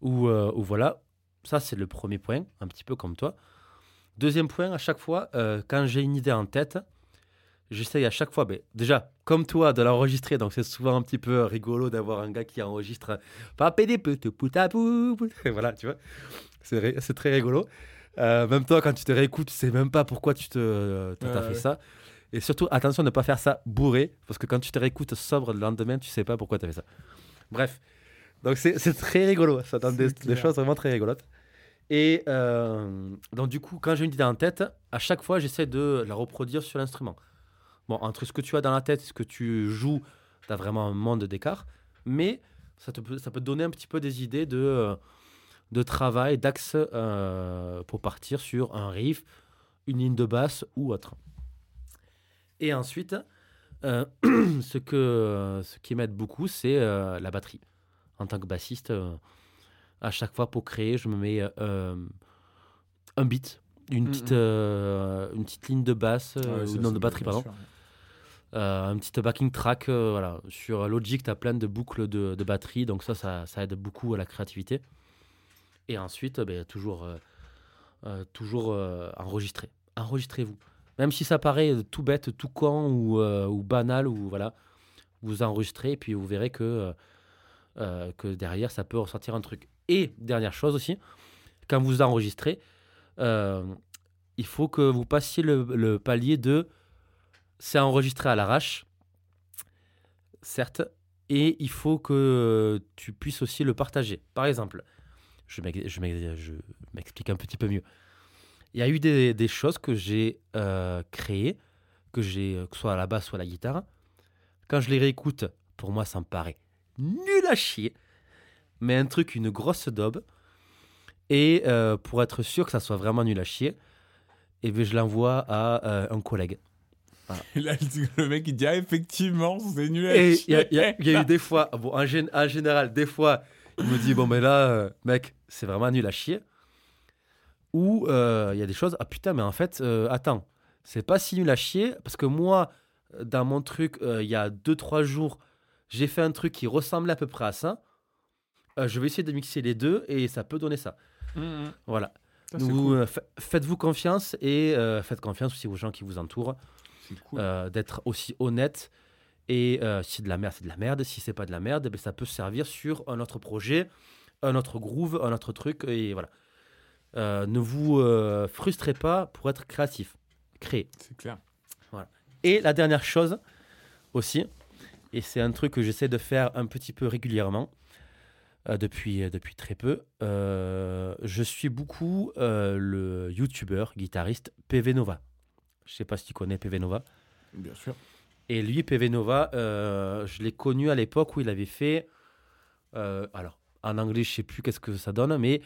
Ou, euh, ou voilà, ça c'est le premier point, un petit peu comme toi. Deuxième point, à chaque fois, euh, quand j'ai une idée en tête, j'essaye à chaque fois, ben, déjà, comme toi, de l'enregistrer. Donc c'est souvent un petit peu rigolo d'avoir un gars qui enregistre Papé des putes. Voilà, tu vois. C'est très rigolo. Euh, même toi, quand tu te réécoutes, tu sais même pas pourquoi tu te, euh, t'as Ouais, fait ouais. ça. Et surtout, attention de ne pas faire ça bourré, parce que quand tu te réécoutes sobre le lendemain, tu sais pas pourquoi tu as fait ça. Bref. Donc c'est c'est très rigolo. Ça donne des, choses vraiment très rigolotes. Et euh, donc du coup, quand j'ai une idée en tête, à chaque fois, j'essaie de la reproduire sur l'instrument. Bon, entre ce que tu as dans la tête et ce que tu joues, tu as vraiment un monde d'écart. Mais ça, te peut, ça peut te donner un petit peu des idées de, euh, de travail, d'axe euh, pour partir sur un riff, une ligne de basse ou autre. Et ensuite, euh, ce, que, ce qui m'aide beaucoup, c'est euh, la batterie. En tant que bassiste, à chaque fois pour créer, je me mets un beat, une, petite, une petite ligne de basse, Ouais, ou non, de batterie, pardon. sûr. Euh, un petit backing track. euh, voilà. Sur Logic, tu as plein de boucles de, de batterie, donc ça, ça, ça aide beaucoup à la créativité. Et ensuite, euh, ben, toujours, euh, euh, toujours enregistrer. Enregistrez-vous. Même si ça paraît tout bête, tout con ou, banal, ou voilà, vous enregistrez et puis vous verrez que, que derrière, ça peut ressortir un truc. Et dernière chose aussi, quand vous enregistrez, il faut que vous passiez le, palier de c'est enregistré à l'arrache, certes, et il faut que tu puisses aussi le partager. Par exemple, je m'ex- je m'ex- je m'explique un petit peu mieux. Il y a eu des, des choses que j'ai euh, créées, que j'ai, euh, que ce soit à la basse ou à la guitare. Quand je les réécoute, pour moi, ça me paraît nul à chier, mais un truc, une grosse daube. Et euh, pour être sûr que ça soit vraiment nul à chier, et ben, je l'envoie à euh, un collègue. Et là, le mec, il dit Ah, effectivement, c'est nul à Et chier. a- il y a- il y a eu des fois, bon, en, gén- en général, des fois, il me dit Bon, mais là, euh, mec, c'est vraiment nul à chier. Ou euh, il y a des choses Ah putain, mais en fait, euh, attends, c'est pas si nul à chier parce que moi, dans mon truc, euh, il y a 2-3 jours, j'ai fait un truc qui ressemblait à peu près à ça. Euh, je vais essayer de mixer les deux et ça peut donner ça. Voilà. Ça, Nous, cool. euh, fa- Faites-vous confiance et euh, faites confiance aussi aux gens qui vous entourent. Cool. euh, d'être aussi honnête. Et euh, si c'est de la merde, c'est de la merde. Si c'est pas de la merde, ben, ça peut servir sur un autre projet, un autre groove, un autre truc. Et voilà. Euh, ne vous euh, frustrez pas pour être créatif. Créez. C'est clair. Et la dernière chose aussi, et c'est un truc que j'essaie de faire un petit peu régulièrement euh, depuis, depuis très peu, je suis beaucoup le youtubeur, guitariste PV Nova. Je sais pas si tu connais PV Nova. Bien sûr. Et lui, PV Nova, je l'ai connu à l'époque où il avait fait. alors, en anglais, je sais plus qu'est-ce que ça donne, mais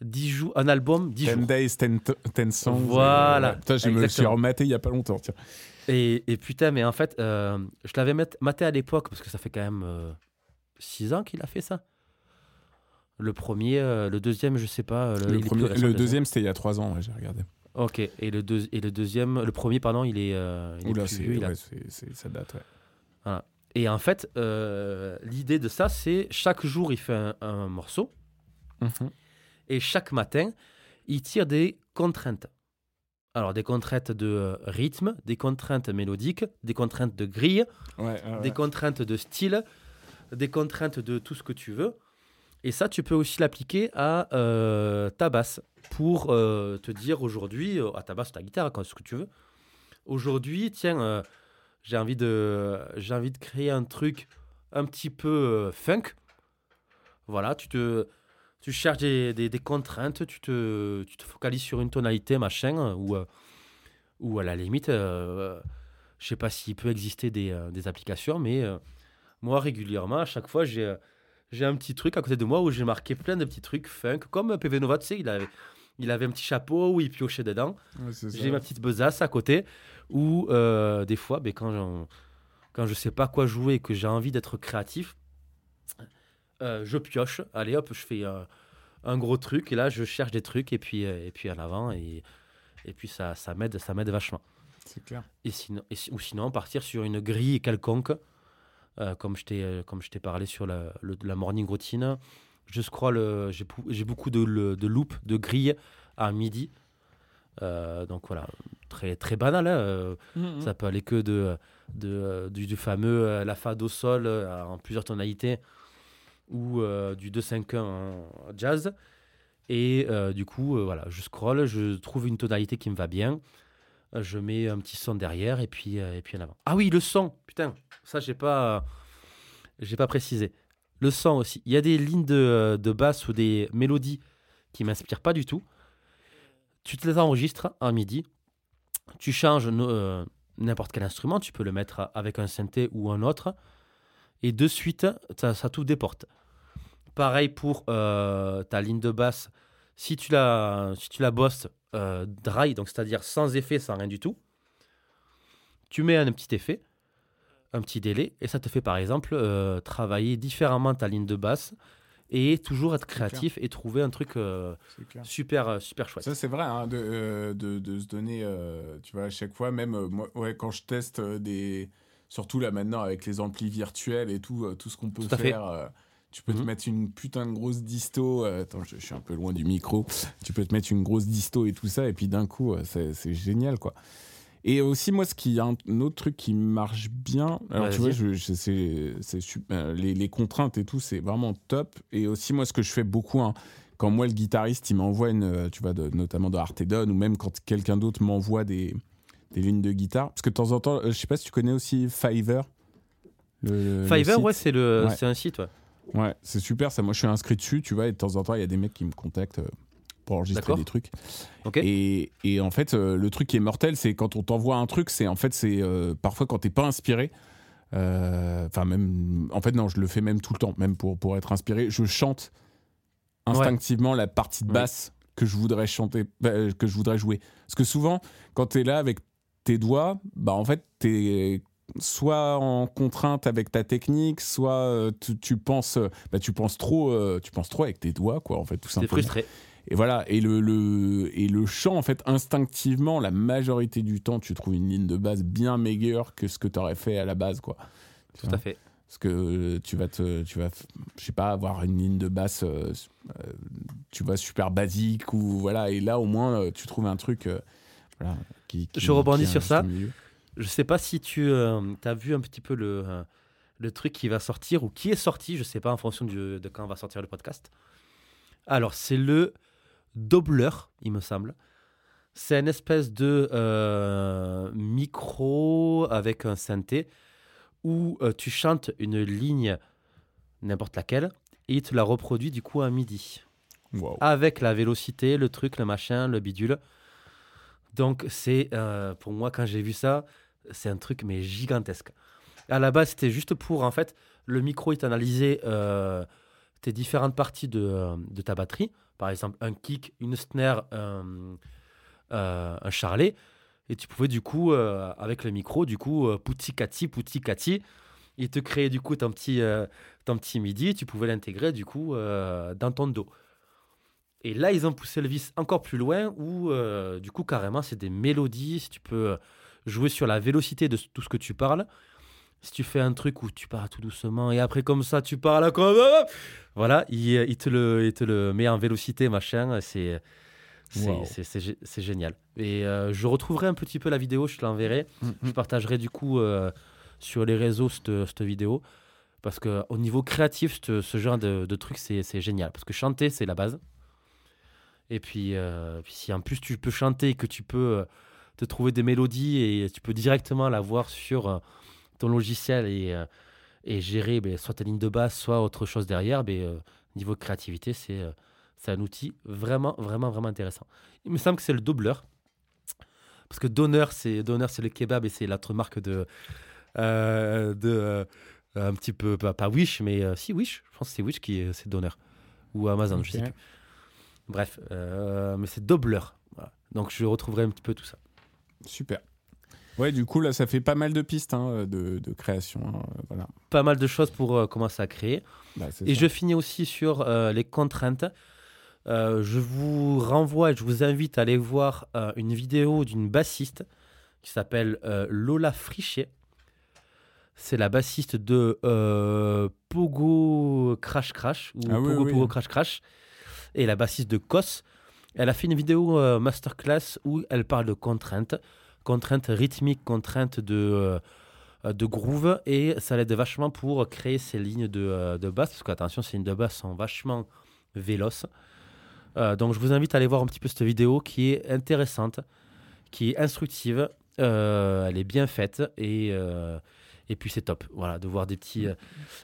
10 jours, un album, 10 10 jours. Days, 10, 10 Songs. Voilà, euh, Putain, je me le suis exactement. rematé il y a pas longtemps. Tiens. Et, et putain, mais en fait, euh, je l'avais mat- maté à l'époque, parce que ça fait quand même 6 ans qu'il a fait ça. Le premier, euh, le deuxième, je sais pas. euh, Le, plus premier- récent, le deuxième, c'était il y a 3 ans, ouais, j'ai regardé. Ok, et le, deux, et le deuxième, le premier, pardon, il est, euh, il est Oula, plus c'est, vieux, a ouais, c'est- c'est- ça date, ouais. Et en fait, euh, l'idée de ça, c'est chaque jour, il fait un, un morceau. Mhm. Et chaque matin, il tire des contraintes. Alors, des contraintes de euh, rythme, des contraintes mélodiques, des contraintes de grille, Ouais, ouais, des contraintes de style, des contraintes de tout ce que tu veux. Et ça, tu peux aussi l'appliquer à euh, ta basse pour euh, te dire aujourd'hui, à ta basse, ta guitare, quand ce que tu veux. Aujourd'hui, tiens, j'ai envie de, j'ai envie de créer un truc un petit peu euh, funk. Voilà, tu te, tu cherches des, des- contraintes, tu te, tu te focalises sur une tonalité, machin, ou, euh, ou à la limite, euh, je sais pas s'il peut exister des, euh, des applications, mais moi régulièrement, à chaque fois, j'ai, j'ai un petit truc à côté de moi où j'ai marqué plein de petits trucs funk, comme PV Nova, tu sais, il avait, il avait un petit chapeau où il piochait dedans. Ouais. J'ai ma petite besace à côté où euh, des fois, ben, quand, quand je sais pas quoi jouer et que j'ai envie d'être créatif, euh, je pioche. Allez hop, je fais euh, un gros truc et là je cherche des trucs et puis, et puis en avant et, et puis ça, ça m'aide ça m'aide vachement. C'est clair. Et sinon, et ou sinon partir sur une grille quelconque, comme je t'ai comme je t'ai parlé sur la, le- la morning routine. Je scroll, euh, j'ai beaucoup de, le- de loops, de grilles à midi. Euh, donc voilà, très, très banal. hein, euh, Ça peut aller que de, de, du, du fameux euh, la fa do sol euh, en plusieurs tonalités ou euh, du 2-5-1 en jazz. Et euh, du coup, euh, voilà, je scroll, je trouve une tonalité qui me va bien. euh, Je mets un petit son derrière et puis, euh, et puis en avant. Ah oui, le son, putain, ça j'ai pas, j'ai pas précisé. Le son aussi. Il y a des lignes de, de basse ou des mélodies qui m'inspirent pas du tout. Tu te les enregistres en midi. Tu changes euh, n'importe quel instrument. Tu peux le mettre avec un synthé ou un autre. Et de suite, ça, tout déporte. Pareil pour euh, ta ligne de basse. Si tu la, si bosses euh, dry, donc c'est-à-dire sans effet, sans rien du tout, tu mets un petit effet, un petit délai, et ça te fait par exemple euh, travailler différemment ta ligne de basse et toujours être créatif et trouver un truc euh, super, euh, super chouette. Ça, c'est vrai, hein, de, euh, de, de se donner, tu vois, à chaque fois, même moi, ouais, quand je teste des. Surtout là maintenant, avec les amplis virtuels et tout, tout ce qu'on peut Tout faire. tu peux te Mhm. mettre une putain de grosse disto. euh, attends, je, je suis un peu loin du micro. Tu peux te mettre une grosse disto et tout ça, et puis d'un coup, euh, c'est génial, quoi. Et aussi, moi, ce qui un, un autre truc qui marche bien, alors tu vois, je, je- c'est, euh, les, les contraintes et tout, c'est vraiment top. Et aussi, moi, ce que je fais beaucoup, hein, quand moi, le guitariste, il m'envoie une, euh, tu vois, de- notamment de Artedon, ou même quand quelqu'un d'autre m'envoie des, des lignes de guitare, parce que de temps en temps, euh, je sais pas si tu connais aussi Fiverr. le- Fiverr, site. ouais, c'est le, Ouais. c'est un site, ouais. Ouais, c'est super, ça. Moi, je suis inscrit dessus, tu vois, et de temps en temps, il y a des mecs qui me contactent euh, pour enregistrer des trucs. Et, et en fait, euh, le truc qui est mortel, c'est quand on t'envoie un truc, c'est en fait, c'est euh, parfois quand t'es pas inspiré. euh, Enfin, même. En fait, non, je le fais même tout le temps, même pour, pour être inspiré. Je chante instinctivement la partie de basse que je voudrais chanter, bah, que je voudrais jouer. Parce que souvent, quand t'es là avec tes doigts, bah en fait, t'es soit en contrainte avec ta technique, soit tu, tu penses, bah, tu penses trop, tu penses trop avec tes doigts, quoi, en fait, tout T'es simplement. frustré. Et voilà. Et le, le, et le chant, en fait, instinctivement, la majorité du temps, tu trouves une ligne de base bien meilleure que ce que tu aurais fait à la base, quoi. Tout à fait. Parce que tu vas te, tu vas, je sais pas, avoir une ligne de basse, euh, euh, tu vois, super basique ou voilà. Et là, au moins, euh, tu trouves un truc, euh, voilà, qui, qui- Je rebondis sur ça. milieu. Je sais pas si tu as vu un petit peu le, euh, le truc qui va sortir ou qui est sorti, je sais pas, en fonction du- de quand va sortir le podcast. Alors, c'est le Doubler, il me semble. C'est une espèce de euh, micro avec un synthé où euh, tu chantes une ligne, n'importe laquelle, et il te la reproduit du coup à midi Wow. avec la vélocité, le truc, le machin, le bidule. Donc c'est euh, pour moi quand j'ai vu ça, c'est un truc mais gigantesque. À la base c'était juste pour en fait le micro il t'analysait euh, tes différentes parties de, euh, de ta batterie, par exemple un kick, une snare, un, euh, charlet, et tu pouvais du coup euh, avec le micro du coup euh, pouti cati pouti cati, il te créait du coup ton petit euh, ton petit midi, tu pouvais l'intégrer du coup dans ton dos. Et là, ils ont poussé le vice encore plus loin, où du coup, carrément, c'est des mélodies. Tu peux jouer sur la vélocité de tout ce que tu parles, si tu fais un truc où tu parles tout doucement et après, comme ça, tu parles comme. Voilà, il, il te, le, il te le met en vélocité, machin. C'est. C'est Wow. génial. Et euh, je retrouverai un petit peu la vidéo, je te l'enverrai. Je partagerai du coup euh, sur les réseaux cette, vidéo. Parce qu'au niveau créatif, ce, genre de, de truc, c'est génial. Parce que chanter, c'est la base. Et puis, euh, puis si en plus tu peux chanter et que tu peux euh, te trouver des mélodies et tu peux directement la voir sur euh, ton logiciel et, euh, et gérer ben, soit ta ligne de basse, soit autre chose derrière, ben, euh, niveau créativité, c'est euh, c'est un outil vraiment, vraiment, vraiment intéressant. Il me semble que c'est le doubleur. Parce que Donner, c'est Donner, c'est le kebab et c'est l'autre marque de. euh, de euh, un petit peu, pas, pas Wish, mais euh, si Wish, je pense que c'est Wish qui est, c'est Donner. Ou Amazon, je sais plus. Bref, euh, mais c'est Doubler. Voilà. Donc je retrouverai un petit peu tout ça. Super. Ouais, du coup, là, ça fait pas mal de pistes hein, de, de création. hein, voilà. Pas mal de choses pour euh, commencer à créer. Bah, Et ça. je finis aussi sur euh, les contraintes. Euh, je vous renvoie et je vous invite à aller voir une vidéo d'une bassiste qui s'appelle Lola Frichet. C'est la bassiste de Pogo Crash Crash ou Ah Pogo oui. Pogo Crash Crash et la bassiste de Kos. Elle a fait une vidéo masterclass où elle parle de contraintes, contraintes rythmiques, contraintes de, euh, de groove et ça l'aide vachement pour créer ces lignes de, euh, de basse parce que attention, ces lignes de basse sont vachement véloces. Euh, donc je vous invite à aller voir un petit peu cette vidéo qui est intéressante, qui est instructive, elle est bien faite et, et puis c'est top. Voilà, de voir des petits,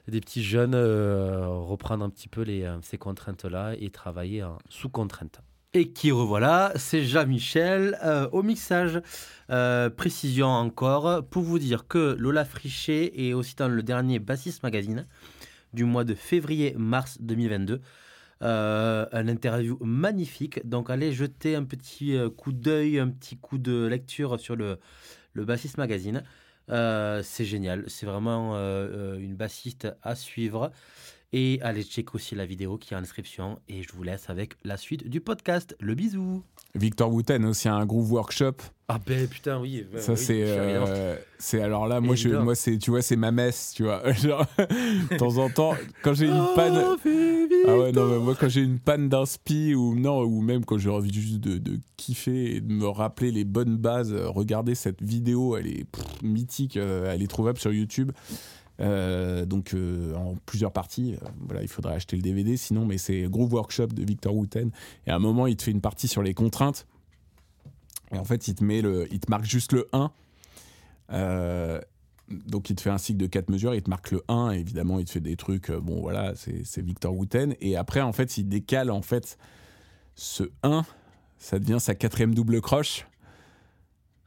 des petits jeunes reprendre un petit peu les, ces contraintes-là et travailler en- sous contrainte. Et qui revoilà, c'est Jean-Michel euh, au mixage. Euh, précision encore, pour vous dire que Lola Frichet est aussi dans le dernier Bassiste Magazine du mois de février-mars 2022. Euh, un interview magnifique. Donc allez jeter un petit coup d'œil, un petit coup de lecture sur le, le Bassiste Magazine. C'est génial. C'est vraiment une bassiste à suivre. Et allez checker aussi la vidéo qui est en description. Et je vous laisse avec la suite du podcast. Le bisou. Victor Wooten aussi a un groove workshop. Ah ben putain, oui. ouais, ça oui, c'est évidemment. euh, c'est alors là moi je moi c'est tu vois c'est ma messe tu vois genre de temps en temps quand j'ai une Oh, panne ah ouais non mais moi quand j'ai une panne d'inspi ou non ou même quand j'ai envie juste de, de kiffer et de me rappeler les bonnes bases euh, regardez cette vidéo elle est pff, mythique euh, elle est trouvable sur YouTube Euh, donc euh, en plusieurs parties Euh, voilà il faudrait acheter le DVD sinon mais c'est Groove Workshop de Victor Wooten et à un moment il te fait une partie sur les contraintes et en fait, il te, met le, il te marque juste le 1. Euh, donc, il te fait un cycle de 4 mesures, il te marque le 1. Et évidemment, il te fait des trucs. Bon, voilà, c'est Victor Wooten. Et après, en fait, il décale en fait ce 1. Ça devient sa quatrième double croche.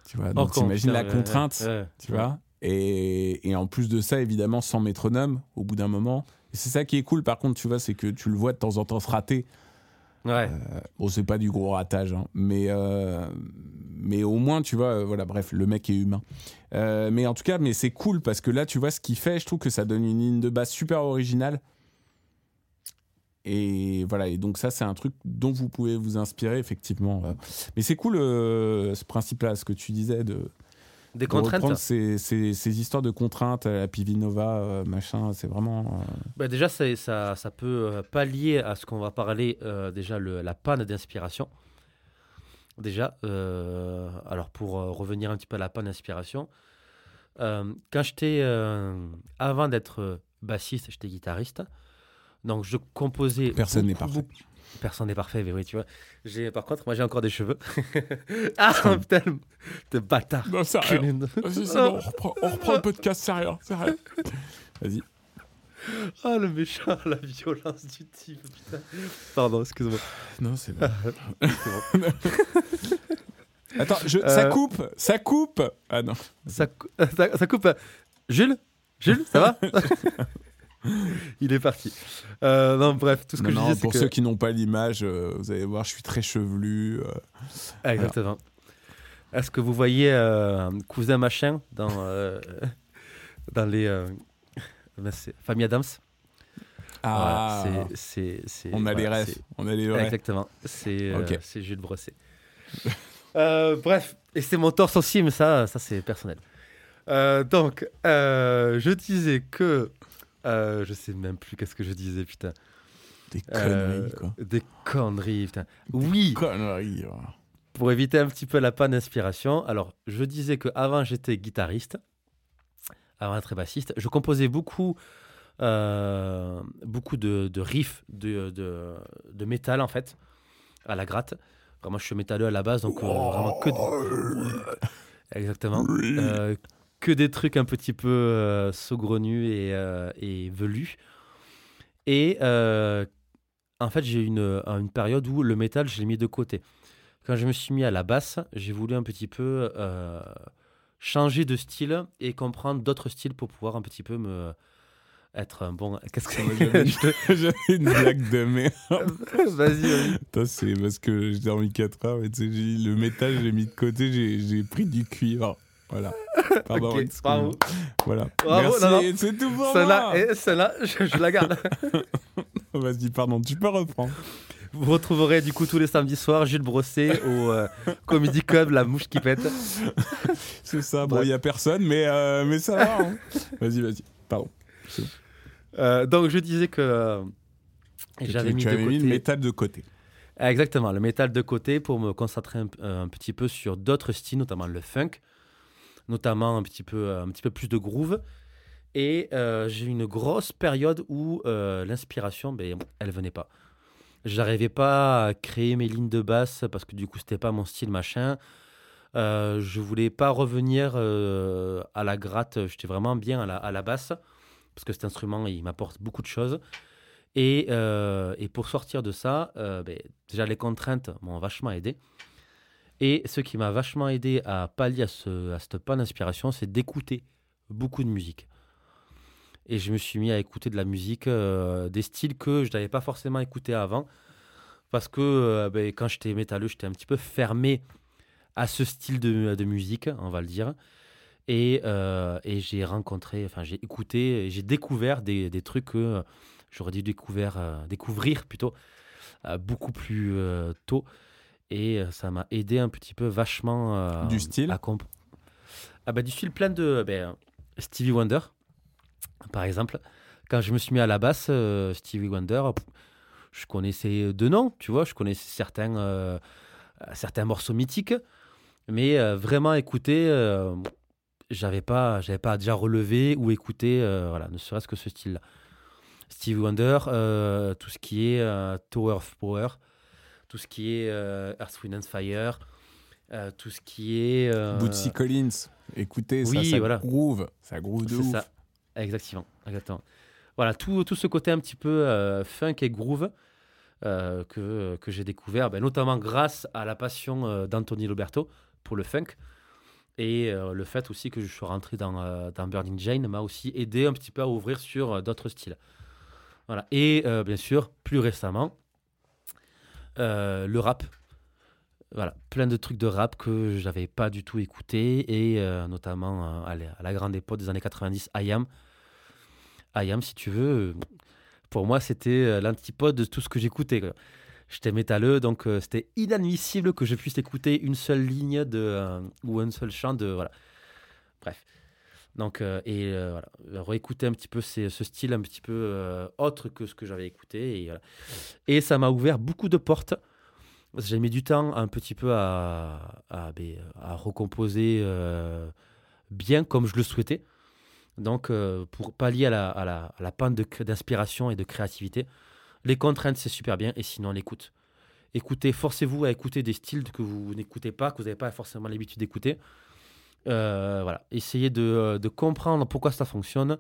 Tu vois, donc t'imagines la contrainte, ouais, ouais. tu vois. Et, et en plus de ça, évidemment, sans métronome au bout d'un moment. C'est ça qui est cool, par contre, tu vois, c'est que tu le vois de temps en temps se rater. Ouais. Bon, c'est pas du gros ratage, hein, mais, euh, mais au moins, tu vois, euh, voilà, bref, le mec est humain. Euh, mais en tout cas, mais c'est cool parce que là, tu vois, ce qu'il fait, je trouve que ça donne une ligne de basse super originale. Et voilà, et donc ça, c'est un truc dont vous pouvez vous inspirer, effectivement. euh. Mais c'est cool euh, ce principe-là, ce que tu disais de, Des de contraintes. reprendre ces, ces- ces histoires de contraintes à la Pivinova, euh, machin, c'est vraiment. euh, Bah, déjà, ça, ça, peut euh, pallier à ce qu'on va parler, euh, déjà le- la panne d'inspiration. Déjà, euh, alors pour euh, revenir un petit peu à la panne d'inspiration, euh, quand j'étais, euh, avant d'être euh, bassiste, j'étais guitariste. Donc je composais. Personne n'est parfait. beaucoup- Personne n'est parfait, mais oui, tu vois. J'ai, par contre, moi j'ai encore des cheveux. ah putain, de bâtard. Non, ça Culé. Vas-y, c'est bon, on reprend, on reprend le podcast sérieux. sérieux. Vas-y. Ah le méchant, la violence du type, putain. Pardon, excuse-moi. Non, c'est bon. Attends, je- ça Euh. coupe, ça coupe. Ah non. Ça, ça coupe. Jules? Jules, ça va? Il est parti. Euh, non, bref, tout ce que Non, je disais, c'est pour que... ceux qui n'ont pas l'image, euh, vous allez voir, je suis très chevelu. euh. Ah, Exactement. Est-ce que vous voyez euh, Cousin Machin dans, dans les... ben, Famille Adams? Ah, Voilà, c'est- on a les voilà, rêves, c'est- on a les vrais. Exactement. C'est Jules Brosset. Bref, et c'est mon torse aussi, mais ça, ça c'est personnel. Donc, je disais que. Euh, je sais même plus qu'est-ce que je disais, putain. Des Euh, conneries, quoi. Des conneries, putain. Oui, Conneries. ouais. pour éviter un petit peu la panne d'inspiration. Alors, je disais que avant j'étais guitariste, avant d'être bassiste. Je composais beaucoup, euh, beaucoup de, de riffs de, de, de métal, en fait, à la gratte. Vraiment, je suis métalleux à la base, donc euh, vraiment que des... Exactement. Que des trucs un petit peu euh, saugrenus et, euh, et velus. Et euh, en fait, j'ai eu une, une période où le métal, je l'ai mis de côté. Quand je me suis mis à la basse, j'ai voulu un petit peu changer de style et comprendre d'autres styles pour pouvoir un petit peu me être un bon. Qu'est-ce que te- j'avais une blague de merde. Vas-y, vas-y. C'est parce que j'ai dormi 4 heures, mais tu sais, j'ai- le métal, je l'ai mis de côté, j'ai j'ai pris du cuivre. Voilà. Pardon, Ok, excuse-moi. bravo. Voilà. Bravo, Merci, c'est tout pour Celle-là, moi. et celle-là, je, je la garde. Vas-y, pardon, tu peux reprendre. Vous retrouverez du coup tous les samedis soirs Jules Brosset au euh, Comedy Club, la mouche qui pète. C'est ça. Bon, il n'y a personne, mais, euh, mais ça va. hein. Vas-y, vas-y. Pardon. Euh, donc je disais que Que j'avais tu, mis tu de avais mis le métal de côté. Exactement, le métal de côté pour me concentrer un, un petit peu sur d'autres styles, notamment le funk, notamment un petit peu, un petit peu plus de groove. Et euh, j'ai eu une grosse période où euh, l'inspiration, ben, elle venait pas. J'arrivais pas à créer mes lignes de basse parce que du coup, c'était pas mon style machin. Euh, je voulais pas revenir euh, à la gratte. J'étais vraiment bien à la, à la basse parce que cet instrument, il m'apporte beaucoup de choses. Et, et pour sortir de ça, ben, déjà les contraintes m'ont vachement aidé. Et ce qui m'a vachement aidé à pallier à, ce, à cette panne d'inspiration, c'est d'écouter beaucoup de musique. Et je me suis mis à écouter de la musique, euh, des styles que je n'avais pas forcément écouté avant. Parce que euh, ben, quand j'étais métalleux, j'étais un petit peu fermé à ce style de, de musique, on va le dire. Et, euh, et j'ai rencontré, enfin j'ai écouté, j'ai découvert des, des trucs que j'aurais dû découvrir, découvrir plutôt beaucoup plus tôt. Et euh, ça m'a aidé un petit peu vachement euh, Du style à comp- ah bah, Du style plein de ben, Stevie Wonder, par exemple. Quand je me suis mis à la basse, Stevie Wonder, je connaissais deux noms, tu vois, je connaissais certains, certains morceaux mythiques, mais vraiment écouter, j'avais pas, j'avais pas déjà relevé ou écouté, euh, voilà, ne serait-ce que ce style-là. Stevie Wonder, euh, tout ce qui est euh, Tower of Power, tout ce qui est euh, Earth, Wind and Fire, euh, tout ce qui est... euh, Bootsy Collins. Écoutez, oui, ça voilà. groove. Ça groove de c'est ouf. ça, exactement, exactement. Voilà, tout, tout ce côté un petit peu funk et groove euh, que, que j'ai découvert, ben, notamment grâce à la passion euh, d'Anthony Roberto pour le funk. Et euh, le fait aussi que je sois rentré dans, dans Burning Jane m'a aussi aidé un petit peu à ouvrir sur d'autres styles. Voilà. Et bien sûr, plus récemment, euh, le rap. Voilà, plein de trucs de rap que j'avais pas du tout écouté, et euh, notamment euh, à, la, grande époque des années 90, IAM. IAM, si tu veux, pour moi, c'était l'antipode de tout ce que j'écoutais. J'étais métalleux, donc c'était inadmissible que je puisse écouter une seule ligne de, ou un seul chant de. Voilà. Bref. Donc, euh, et euh, voilà, réécouter un petit peu ces- ce style un petit peu euh, autre que ce que j'avais écouté. Et, et ça m'a ouvert beaucoup de portes. J'ai mis du temps un petit peu à, à, ben, recomposer euh, bien comme je le souhaitais. Donc, euh, pour pallier à la, à la, d'inspiration et de créativité, les contraintes, c'est super bien. Et sinon, l'écoute. Écoutez, forcez-vous à écouter des styles que vous n'écoutez pas, que vous n'avez pas forcément l'habitude d'écouter. Euh, voilà. Essayez de, euh, de comprendre pourquoi ça fonctionne,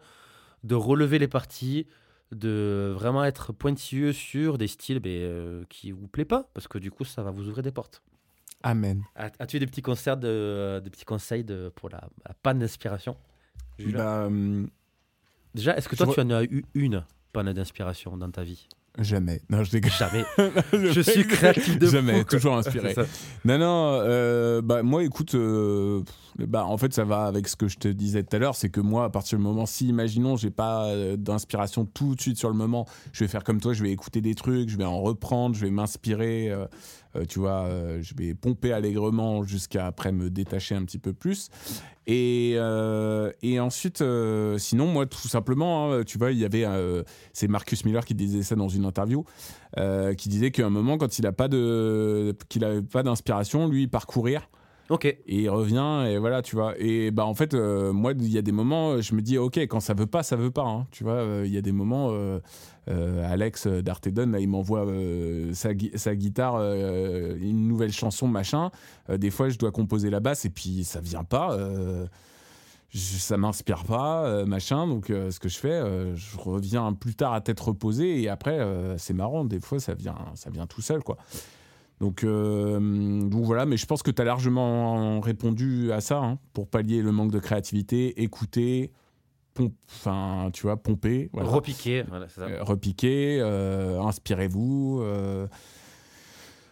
de relever les parties, de vraiment être pointilleux sur des styles ben, euh, qui vous plaît pas, parce que du coup, ça va vous ouvrir des portes. Amen. As- As-tu des petits concerts, de, des petits conseils de, pour la, la panne d'inspiration Bah, Déjà, est-ce que toi, tu en as eu une panne d'inspiration dans ta vie? Jamais. Non, je déconne. Jamais. Je suis créatif de Jamais, fou, toujours inspiré. Non, non, euh, bah, moi, écoute, euh, bah, en fait, ça va avec ce que je te disais tout à l'heure, c'est que moi, à partir du moment, si, imaginons, j'ai pas euh, d'inspiration tout de suite sur le moment, je vais faire comme toi, je vais écouter des trucs, je vais en reprendre, je vais m'inspirer, tu vois, euh, je vais pomper allègrement jusqu'à après me détacher un petit peu plus. Et, euh, ensuite, euh, sinon, moi, tout simplement, hein, tu vois, il y avait, euh, c'est Marcus Miller qui disait ça dans une interview, euh, qui disait qu'à un moment, quand il a pas de, qu'il avait pas d'inspiration, lui, il part courir Et il revient et voilà, tu vois. Et bah en fait, euh, moi, il y a des moments, je me dis, ok, quand ça veut pas, ça veut pas, hein, tu vois. euh, Il y a des moments, euh, euh, Alex d'Artedon, il m'envoie euh, sa, gui- sa guitare, euh, une nouvelle chanson, machin. Euh, des fois, je dois composer la basse et puis ça vient pas. euh, je- ça m'inspire pas, euh, machin. Donc, euh, ce que je fais, euh, je reviens plus tard à tête reposée et après, euh, c'est marrant. Des fois, ça vient, ça vient tout seul, quoi. Donc, euh, donc voilà, mais je pense que tu as largement répondu à ça hein, pour pallier le manque de créativité, écouter, enfin, tu vois, pomper, voilà. Repiquer. Voilà, c'est ça. Euh, repiquer, euh, inspirez-vous.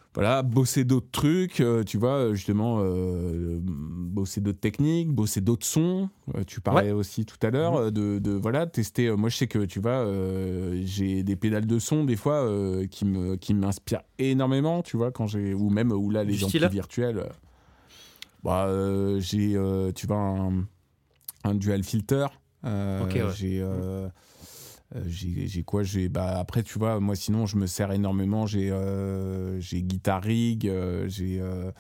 Euh, voilà, bosser d'autres trucs, euh, tu vois, justement, euh, bosser d'autres techniques, bosser d'autres sons. Euh, tu parlais aussi tout à l'heure Mhm. euh, de, de, voilà, tester. euh, moi, je sais que, tu vois, euh, j'ai des pédales de son, des fois, euh, qui me- qui m'inspirent énormément, tu vois, quand j'ai. Ou même, ou là, les amplis virtuels. euh, bah, euh, j'ai, euh, tu vois, un, un dual filter. euh, ouais. J'ai. euh, euh, j'ai quoi j'ai bah après tu vois moi sinon je me sers énormément. J'ai euh, j'ai guitar rig euh, j'ai euh,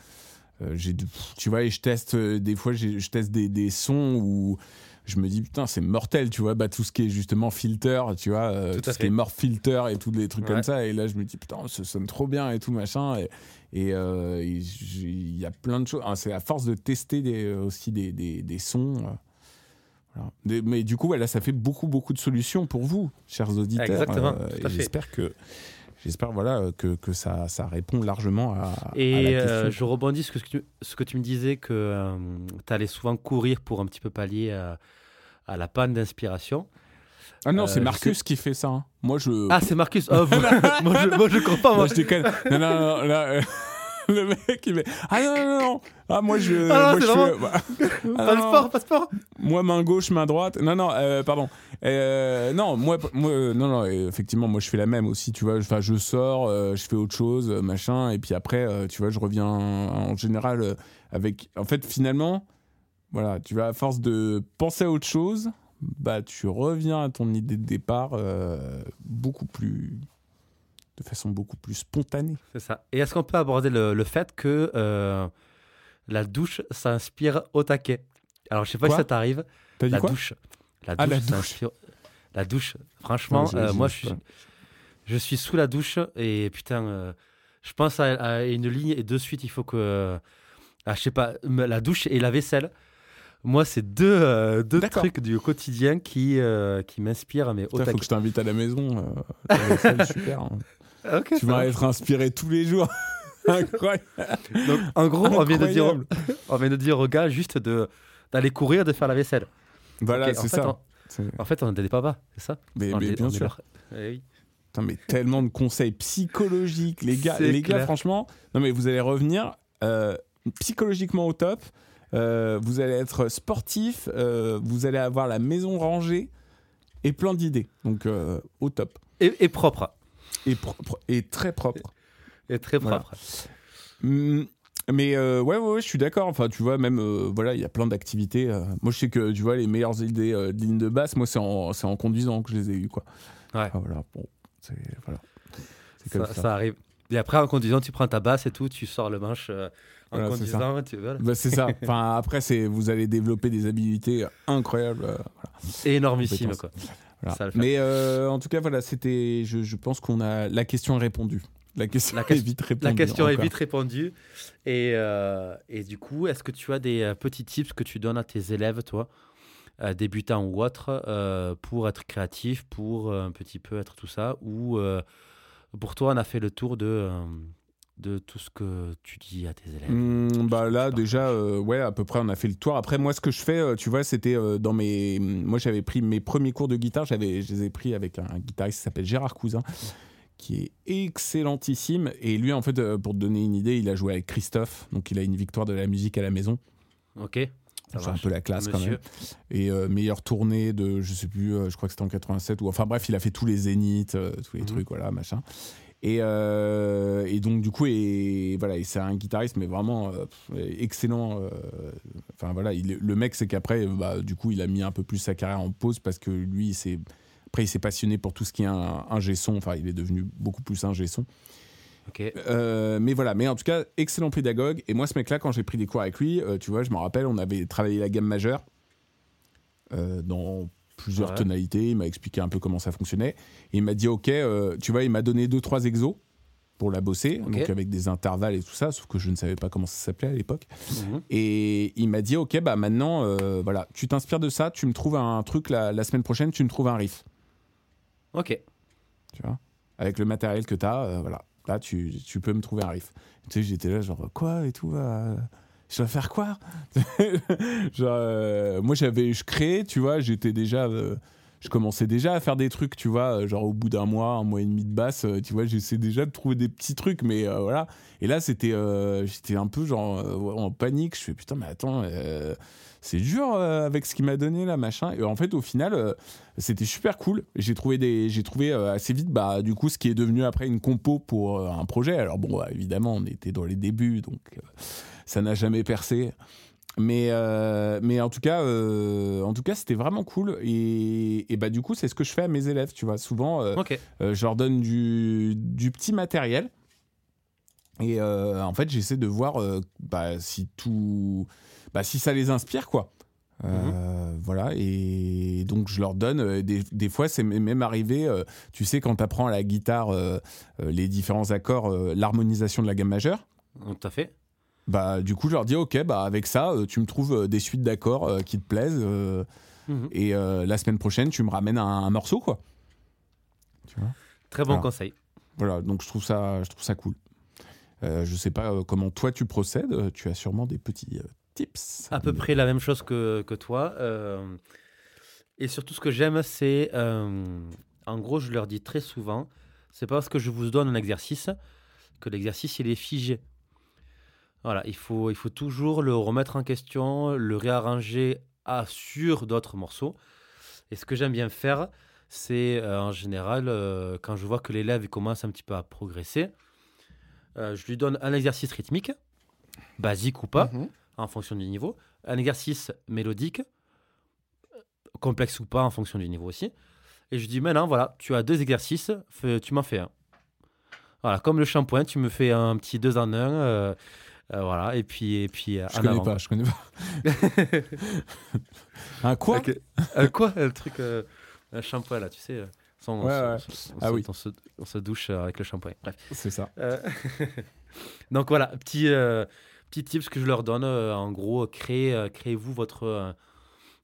euh, j'ai tu vois et je teste des fois je teste des, des sons où je me dis putain c'est mortel tu vois. Bah tout ce qui est justement filter tu vois Tout ce qui est morph filter et tous les trucs Ouais. comme ça. Et là je me dis putain ça sonne trop bien et tout machin. Et il y a plein de choses. C'est à force de tester des, aussi des, des, des sons voilà. Mais du coup, voilà, ça fait beaucoup, beaucoup de solutions pour vous, chers auditeurs. Exactement, Euh, à. J'espère que, j'espère voilà que, que ça, ça répond largement à, à Et la euh, je rebondis sur ce que tu, ce que tu me disais que tu allais souvent courir pour un petit peu pallier à, à la panne d'inspiration. Ah non, euh, c'est je Marcus qui fait ça. hein. Moi, je. Ah, c'est Marcus. Oh, moi, je, moi, je crois pas. moi, Moi. je déconne. non, non, non, là, euh, le mec, il met. Ah non, non, non. Ah, moi, je. Ah moi, je vraiment- fais- bah, ah, Pas de non, sport, pas de sport. Moi, main gauche, main droite. Non, non, euh, pardon. Euh, non, moi, moi, euh, non, non, effectivement, moi, je fais la même aussi, tu vois. Enfin, je sors, je fais autre chose, machin, et puis après, tu vois, je reviens en général avec. En fait, finalement, voilà, tu vas à force de penser à autre chose, bah, tu reviens à ton idée de départ beaucoup plus. De façon beaucoup plus spontanée. C'est ça. Et est-ce qu'on peut aborder le, le fait que euh, la douche, ça inspire au taquet? Alors, je sais pas Quoi? si ça t'arrive. T'as dit La quoi? douche. La Ah, douche, la douche. La douche. Franchement, euh, moi, je suis, je sous la douche et putain, euh, je pense à, à une ligne et de suite, il faut que. ah, je sais pas, la douche et la vaisselle. Moi, c'est deux, euh, deux trucs du quotidien qui, euh, qui m'inspirent, mais au faut que je t'invite à la maison. euh, la vaisselle, super. hein. Tu vas va. être inspiré tous les jours. Incroyable. Donc, en gros, on vient, de dire, on vient de dire au gars juste de, d'aller courir, de faire la vaisselle. Voilà, c'est ça. on- En fait, on est des papas, c'est ça? Mais, On mais est- bien sûr. leur- Eh oui. Putain, mais tellement de conseils psychologiques, les gars. Les gars, franchement, non mais vous allez revenir euh, psychologiquement au top. Euh, vous allez être sportif. euh, vous allez avoir la maison rangée et plein d'idées. Donc au top. Et, et propre. Et, très propre. Et très propre. Hum, Mais euh, ouais, ouais, ouais, je suis d'accord. Enfin, tu vois, même, euh, voilà, il y a plein d'activités. euh. moi, je sais que, tu vois, les meilleures idées euh, de ligne de basse, moi, c'est en, c'est en conduisant que je les ai eues, quoi. Ouais. Ah, voilà, bon, c'est voilà. Comme Ça, ça. ça arrive. Et après, en conduisant, tu prends ta basse et tout, tu sors le manche en Voilà, c'est ça. conduisant. Tu, voilà. Bah, c'est ça. Enfin, après, c'est vous allez développer des habilités incroyables. énormissime, quoi. Voilà. Ça. Mais euh, en tout cas, voilà, c'était. Je, je pense qu'on a la question est répondue. La question La est vite répondue. La question est vite répondue. Et, euh, et du coup, est-ce que tu as des euh, petits tips que tu donnes à tes élèves, toi, débutants ou autres, euh, pour être créatif, pour un petit peu être tout ça Ou pour toi, on a fait le tour de, de tout ce que tu dis à tes élèves. Hmm, bah là déjà euh, ouais à peu près on a fait le tour. Après moi ce que je fais euh, tu vois c'était euh, dans mes moi j'avais pris mes premiers cours de guitare. J'avais je les ai pris avec un guitariste qui s'appelle Gérard Cousin qui est excellentissime. Et lui en fait pour te donner une idée il a joué avec Christophe. Donc il a une victoire de la musique à la maison. Ok c'est un peu la classe quand même. Et euh, meilleure tournée de je sais plus euh, je crois que c'était en 87 ou enfin bref il a fait tous les zéniths euh, tous les Mhm. trucs voilà machin et, euh, et donc du coup et voilà et c'est un guitariste mais vraiment euh, excellent euh, enfin voilà il, le mec c'est qu'après bah, du coup il a mis un peu plus sa carrière en pause parce que lui il s'est après il s'est passionné pour tout ce qui est un, un son. Enfin il est devenu beaucoup plus un son. Mais voilà, mais en tout cas, excellent pédagogue. Et moi, ce mec-là, quand j'ai pris des cours avec lui, tu vois, je me rappelle, on avait travaillé la gamme majeure dans plusieurs Ouais. tonalités. Il m'a expliqué un peu comment ça fonctionnait. Et il m'a dit, OK, euh, tu vois, il m'a donné deux, trois exos pour la bosser, donc avec des intervalles et tout ça, sauf que je ne savais pas comment ça s'appelait à l'époque. Mhm. Et il m'a dit, OK, bah maintenant, euh, voilà, tu t'inspires de ça, tu me trouves un truc la, la semaine prochaine, tu me trouves un riff, Ok. tu vois, avec le matériel que tu as, voilà. Là, tu, tu peux me trouver un riff. Tu sais, j'étais là, genre, quoi et tout euh, Je dois faire quoi? Genre, euh, moi, j'avais, je créais, tu vois, j'étais déjà. euh, je commençais déjà à faire des trucs, tu vois, euh, genre au bout d'un mois, un mois et demi de basse, tu vois, j'essaie déjà de trouver des petits trucs, mais voilà. Et là, c'était, j'étais un peu genre en panique. Je fais putain, mais attends, c'est dur avec ce qu'il m'a donné là, machin. Et en fait, au final, c'était super cool. J'ai trouvé des, j'ai trouvé assez vite, bah, du coup, ce qui est devenu après une compo pour un projet. Alors bon, bah, évidemment, on était dans les débuts, donc ça n'a jamais percé. Mais, euh, mais en tout cas, euh, en tout cas, c'était vraiment cool. Et, et bah, du coup, c'est ce que je fais à mes élèves, tu vois. Souvent, euh, je leur donne du, du petit matériel. Et en fait, j'essaie de voir bah, si tout, bah, si ça les inspire, quoi. Euh, Voilà. Et donc, je leur donne. des, des fois, c'est même arrivé. euh, tu sais, quand tu apprends à la guitare euh, les différents accords, l'harmonisation de la gamme majeure. Tout à fait. Bah, du coup, je leur dis, ok, bah, avec ça, euh, tu me trouves euh, des suites d'accords euh, qui te plaisent. Mhm. et la semaine prochaine, tu me ramènes un, un morceau, quoi. Tu vois? Très bon Alors. conseil. Voilà, donc je trouve ça, je trouve ça cool. Euh, je sais pas comment toi tu procèdes, tu as sûrement des petits euh, tips. À peu près la même chose que, que toi. euh, et surtout, ce que j'aime, c'est. en gros, je leur dis très souvent c'est pas parce que je vous donne un exercice que l'exercice, il est figé. Voilà, il faut, il faut toujours le remettre en question, le réarranger à, sur d'autres morceaux. Et ce que j'aime bien faire, c'est euh, en général, euh, quand je vois que l'élève commence un petit peu à progresser, euh, je lui donne un exercice rythmique, basique ou pas Mhm. en fonction du niveau, un exercice mélodique, complexe ou pas en fonction du niveau aussi. Et je dis maintenant, voilà, tu as deux exercices, tu m'en fais un. Voilà, comme le shampoing, tu me fais un petit deux en un. Euh, voilà, et puis, et puis euh, Je connais avant. pas, je connais pas. un quoi. Euh, quoi Le truc, euh, un shampoing là, tu sais. sans- on Ouais, se- ouais. on Ah se- oui. on se, on se douche avec le shampoing. Bref. C'est ça. Donc voilà, petit, petit tips que je leur donne. en gros, créez, créez-vous votre,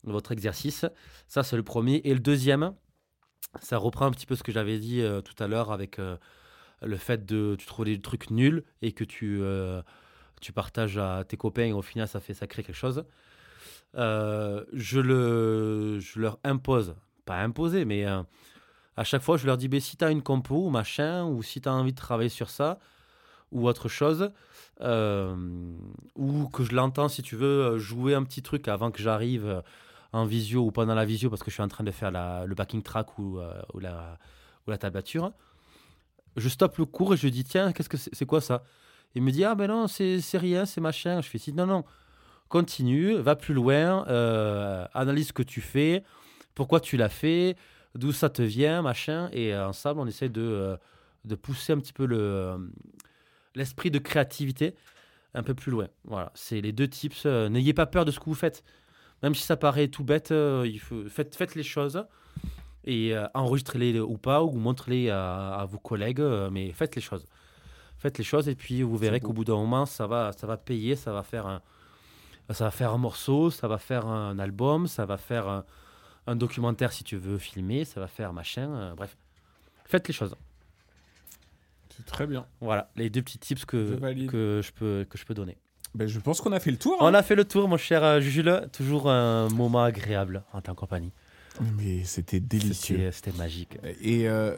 votre exercice. Ça, c'est le premier. Et le deuxième, ça reprend un petit peu ce que j'avais dit tout à l'heure avec le fait de tu trouves des trucs nuls et que tu, euh, tu partages à tes copains et au final, ça, fait, ça crée quelque chose. Euh, je, le, je leur impose, pas imposer, mais euh, à chaque fois, je leur dis, ben, si tu as une compo ou machin, ou si tu as envie de travailler sur ça, ou autre chose, euh, ou que je l'entends, si tu veux, jouer un petit truc avant que j'arrive en visio ou pendant la visio, parce que je suis en train de faire la- le backing track ou, la, ou la tablature. Je stoppe le cours et je dis tiens, qu'est-ce que c'est quoi ça? Il me dit ah ben non, c'est rien, c'est machin. Je fais si non non, continue, va plus loin, euh, analyse ce que tu fais, pourquoi tu l'as fait, d'où ça te vient, machin. Et euh, ensemble, on essaie de, euh, de pousser un petit peu le, l'esprit de créativité un peu plus loin. Voilà, c'est les deux tips. N'ayez pas peur de ce que vous faites. Même si ça paraît tout bête, il faut, faites, faites les choses et enregistrez-les ou pas, ou montrez-les à, vos collègues, mais faites les choses. Faites les choses et puis vous verrez qu'au bout d'un moment, ça va, ça va payer, ça va faire un, ça va faire un morceau, ça va faire un album, ça va faire un, un documentaire si tu veux filmer, ça va faire machin, euh, bref. Faites les choses. C'est très bien. Voilà, les deux petits tips Je que, valide. que, je, peux, que je peux donner. Ben, je pense qu'on a fait le tour. hein. On a fait le tour, mon cher euh, Jules. Toujours un moment agréable en ta compagnie. Mais c'était délicieux. C'était c'était magique. Et euh,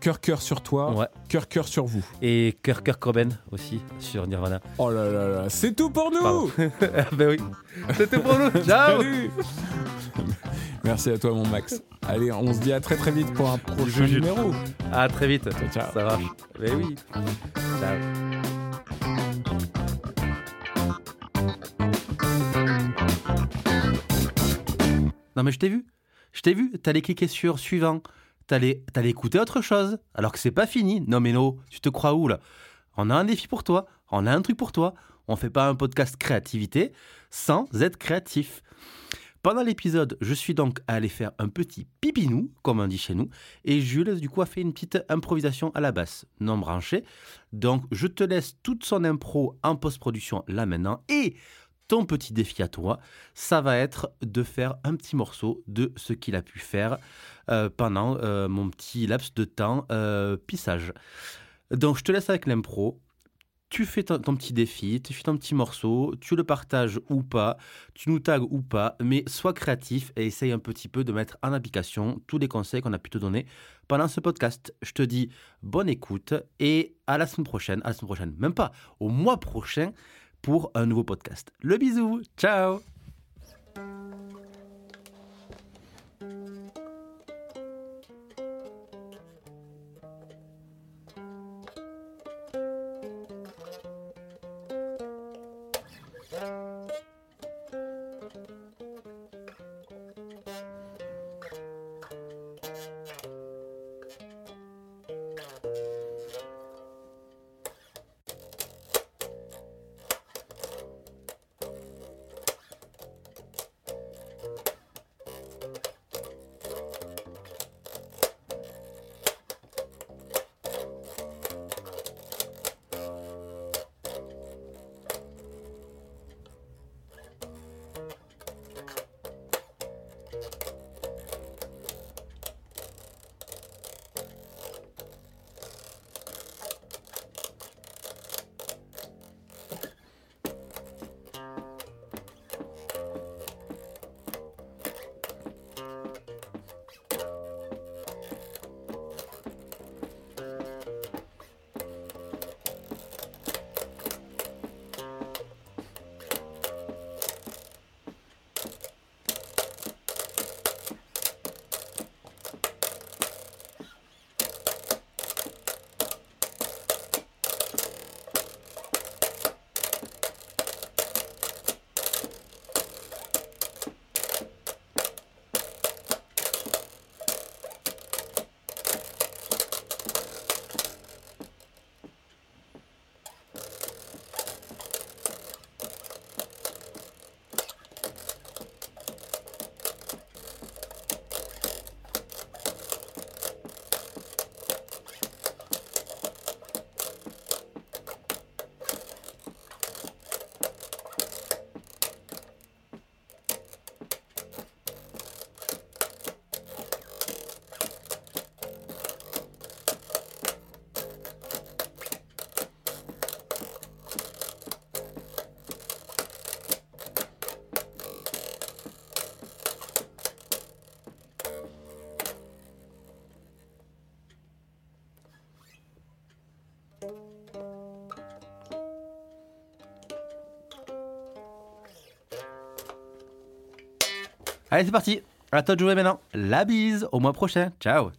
cœur cœur sur toi, Ouais. cœur cœur sur vous. Et Kirk Kirk Cobain aussi sur Nirvana. Oh là là là, c'est tout pour nous. Pardon. ben oui. C'était pour nous. Ciao. Salut. Merci à toi mon Max. Allez, on se dit à très très vite pour un prochain numéro. À très vite. Ciao, ciao. Ça marche. Ben oui. Ciao. Non mais je t'ai vu. Je t'ai vu. T'allais cliquer sur suivant. T'allais écouter autre chose. Alors que c'est pas fini. Non mais non. Tu te crois où là? On a un défi pour toi. On a un truc pour toi. On fait pas un podcast créativité sans être créatif. Pendant l'épisode, je suis donc allé faire un petit pipinou, comme on dit chez nous, et Jules, du coup, a fait une petite improvisation à la basse, non branchée. Donc, je te laisse toute son impro en post-production là maintenant, et ton petit défi à toi, ça va être de faire un petit morceau de ce qu'il a pu faire euh, pendant euh, mon petit laps de temps euh, pissage. Donc, je te laisse avec l'impro. Tu fais ton, petit défi, tu fais ton petit morceau, tu le partages ou pas, tu nous tags ou pas, mais sois créatif et essaye un petit peu de mettre en application tous les conseils qu'on a pu te donner pendant ce podcast. Je te dis bonne écoute et à la semaine prochaine, à la semaine prochaine, même pas, au mois prochain pour un nouveau podcast. Le bisou, ciao Allez, c'est parti. À toi de jouer maintenant. La bise. Au mois prochain. Ciao.